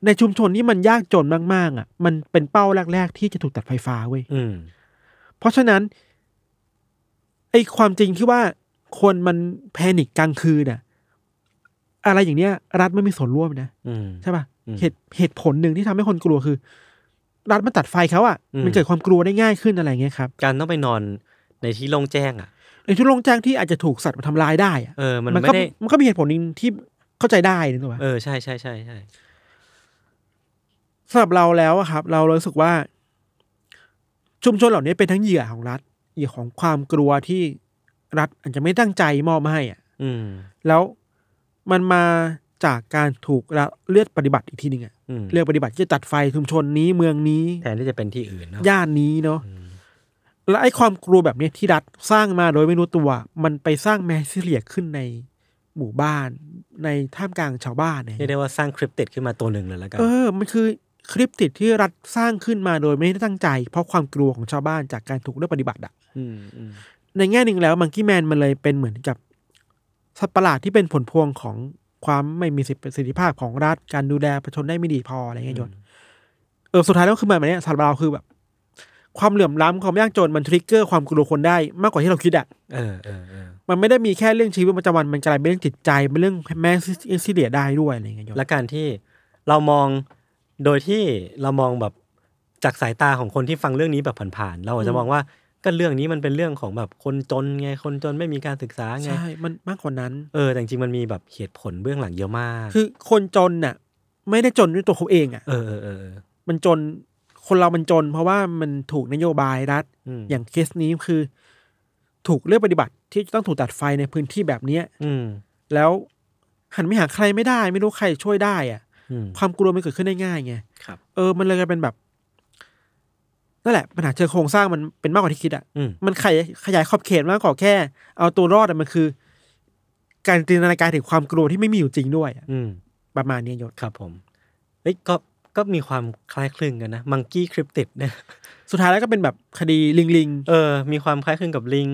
ในชุมชนที่มันยากจนมากๆ อะ มันเป็นเป้าแรก ๆ ที่จะถูกตัดไฟฟ้าเว้ยอืมเพราะฉะนั้นไอ้ความจริงที่ว่า คนมันแพนิคกลางคืนน่ะ อะไรอย่างเนี้ย รัฐไม่มีส่วนร่วมนะอืมใช่ป่ะอืมเหตุเหตุผลหนึ่งที่ทำให้คนกลัวคือ รัฐมันตัดไฟเขาอะอืมมันเกิดความกลัวได้ง่ายขึ้นอะไรเงี้ยครับ การต้องไปนอนในที่โล่งแจ้งอะในทุกโรงแจ้งที่อาจจะถูกสัตว์มาทำร้ายได้อะเออมันมันไม่ก็ได้มันก็มีเหตุผลหนึ่งที่เข้าใจได้นึกออกปะเออใช่ใช่ใช่ใช่สำหรับเราแล้วอะครับ เรารู้สึกว่า ชุมชนเหล่านี้เป็นทั้งเหยื่อของรัฐเหยื่อของความกลัวที่ รัฐอาจจะไม่ตั้งใจมอบมาให้อะอืม แล้วมันมาจากการถูกละเลือดปฏิบัติอีกทีหนึ่งอะอืมเลือกปฏิบัติที่จะตัดไฟชุมชนนี้เมืองนี้ แทนที่จะเป็นที่อื่นเนาะย่านนี้เนาะอืมแล้วไอ้ความกลัวแบบเนี้ยที่รัฐสร้างมาโดยไม่รู้ตัว มันไปสร้างแมสซิเลียขึ้นในหมู่บ้าน ในท่ามกลางชาวบ้านเนี่ยเรียกได้ว่าสร้างคริปติดขึ้นมาตัวหนึ่งเลยแล้วกันเออ มันคือคลิปติดที่รัฐสร้างขึ้นมาโดยไม่ได้ตั้งใจ เพราะความกลัวของชาวบ้านจากการถูกเลือกปฏิบัติอะอืมอืม ในแง่หนึ่งแล้วมังกี้แมนมันเลยเป็นเหมือนกับสัตว์ประหลาดที่เป็นผลพวงของความไม่มีประสิทธิภาพของรัฐการดูแลประชาชนได้ไม่ดีพออะไรเงี้ยยศเออสุดท้ายแล้วคือมันแบบเนี้ยสัตว์ประหลาดคือแบบ ความเหลื่อมล้ำความยากจนมันทริกเกอร์ความกลัวคนได้มากกว่าที่เราคิดอะเออเออเออมันไม่ได้มีแค่เรื่องชีวิตประจำวันมันกลายเป็นเรื่องจิตใจเป็นเรื่องแมสซิเลียได้ด้วยอะไรเงี้ยยศและการที่เรามองโดยที่เรามองแบบจากสายตาของคนที่ฟังเรื่องนี้แบบผ่านๆเราอาจจะมองว่า ก็เรื่องนี้มันเป็นเรื่องของแบบคนจนไงคนจนไม่มีการศึกษาไงใช่มันมากกว่านั้น เออแต่จริงๆมันมีแบบเหตุผลเบื้องหลังเยอะมาก คือคนจนน่ะ ไม่ได้จนด้วยตัวเขาเองอะเออเออเออเออมันจนคนเรามันจน เพราะว่ามันถูกนโยบายรัฐอืมอย่างเคสนี้คือ ถูกเลือกปฏิบัติที่จะต้องถูกตัดไฟในพื้นที่แบบเนี้ยอืมแล้วหันไม่หาใครไม่ได้ ไม่รู้ใครช่วยได้อะอืมความกลัวมันเกิดขึ้นได้ง่ายไงครับเออ มันเลยกลายเป็นแบบ นั่นแหละปัญหาเชิงโครงสร้างมันเป็นมากกว่าที่คิดอะอืมมันขยายขยายขอบเขตมากกว่าแค่ เอาตัวรอดอะมันคือ การจินตนาการถึงความกลัวที่ไม่มีอยู่จริงด้วยอะอืมประมาณนี้ยศครับผมเอ้ยก็ก็มีความคล้ายคลึงกันนะมังกี้คริปติดเนี่ยสุดท้ายแล้วก็เป็นแบบคดีลิงลิงเออ มีความคล้ายคลึงกับลิง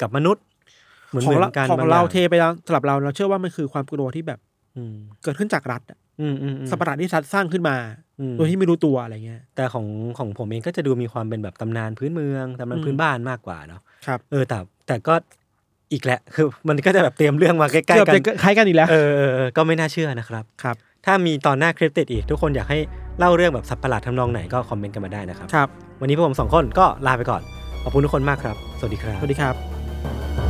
กับมนุษย์ เหมือนของเหมืเราอนกันของบย่เราเทไปแล้วสำหรับเราเราเชื่อว่ามันคือความกลัวที่แบบอืมเกิดขึ้นจากรัฐอะอืมอืมอืม สัตว์ประหลาดที่รัฐสร้างขึ้นมาอืมโดยที่ไม่รู้ตัวอะไรเงี้ย แต่ของของผมเองก็จะดูมีความเป็นแบบตำนานพื้นเมืองตำนานอืมพื้นบ้านมากกว่าเนาะครับเออแต่แต่ก็อีกแหละ คือมันก็จะแบบเตรียมเรื่องมาใกล้เกือบๆกันจะคล้ายกันอีกแล้วเออเออเออก็ไม่น่าเชื่อนะครับครับ ถ้ามีตอนหน้าคริปติดอีก ทุกคนอยากให้เล่าเรื่องแบบสัตว์ประหลาดทำนองไหนก็คอมเมนต์กันมาได้นะครับครับ วันนี้พวกผมสองคนก็ลาไปก่อนขอบคุณทุกคนมากครับ สวัสดีครับสวัสดีครับ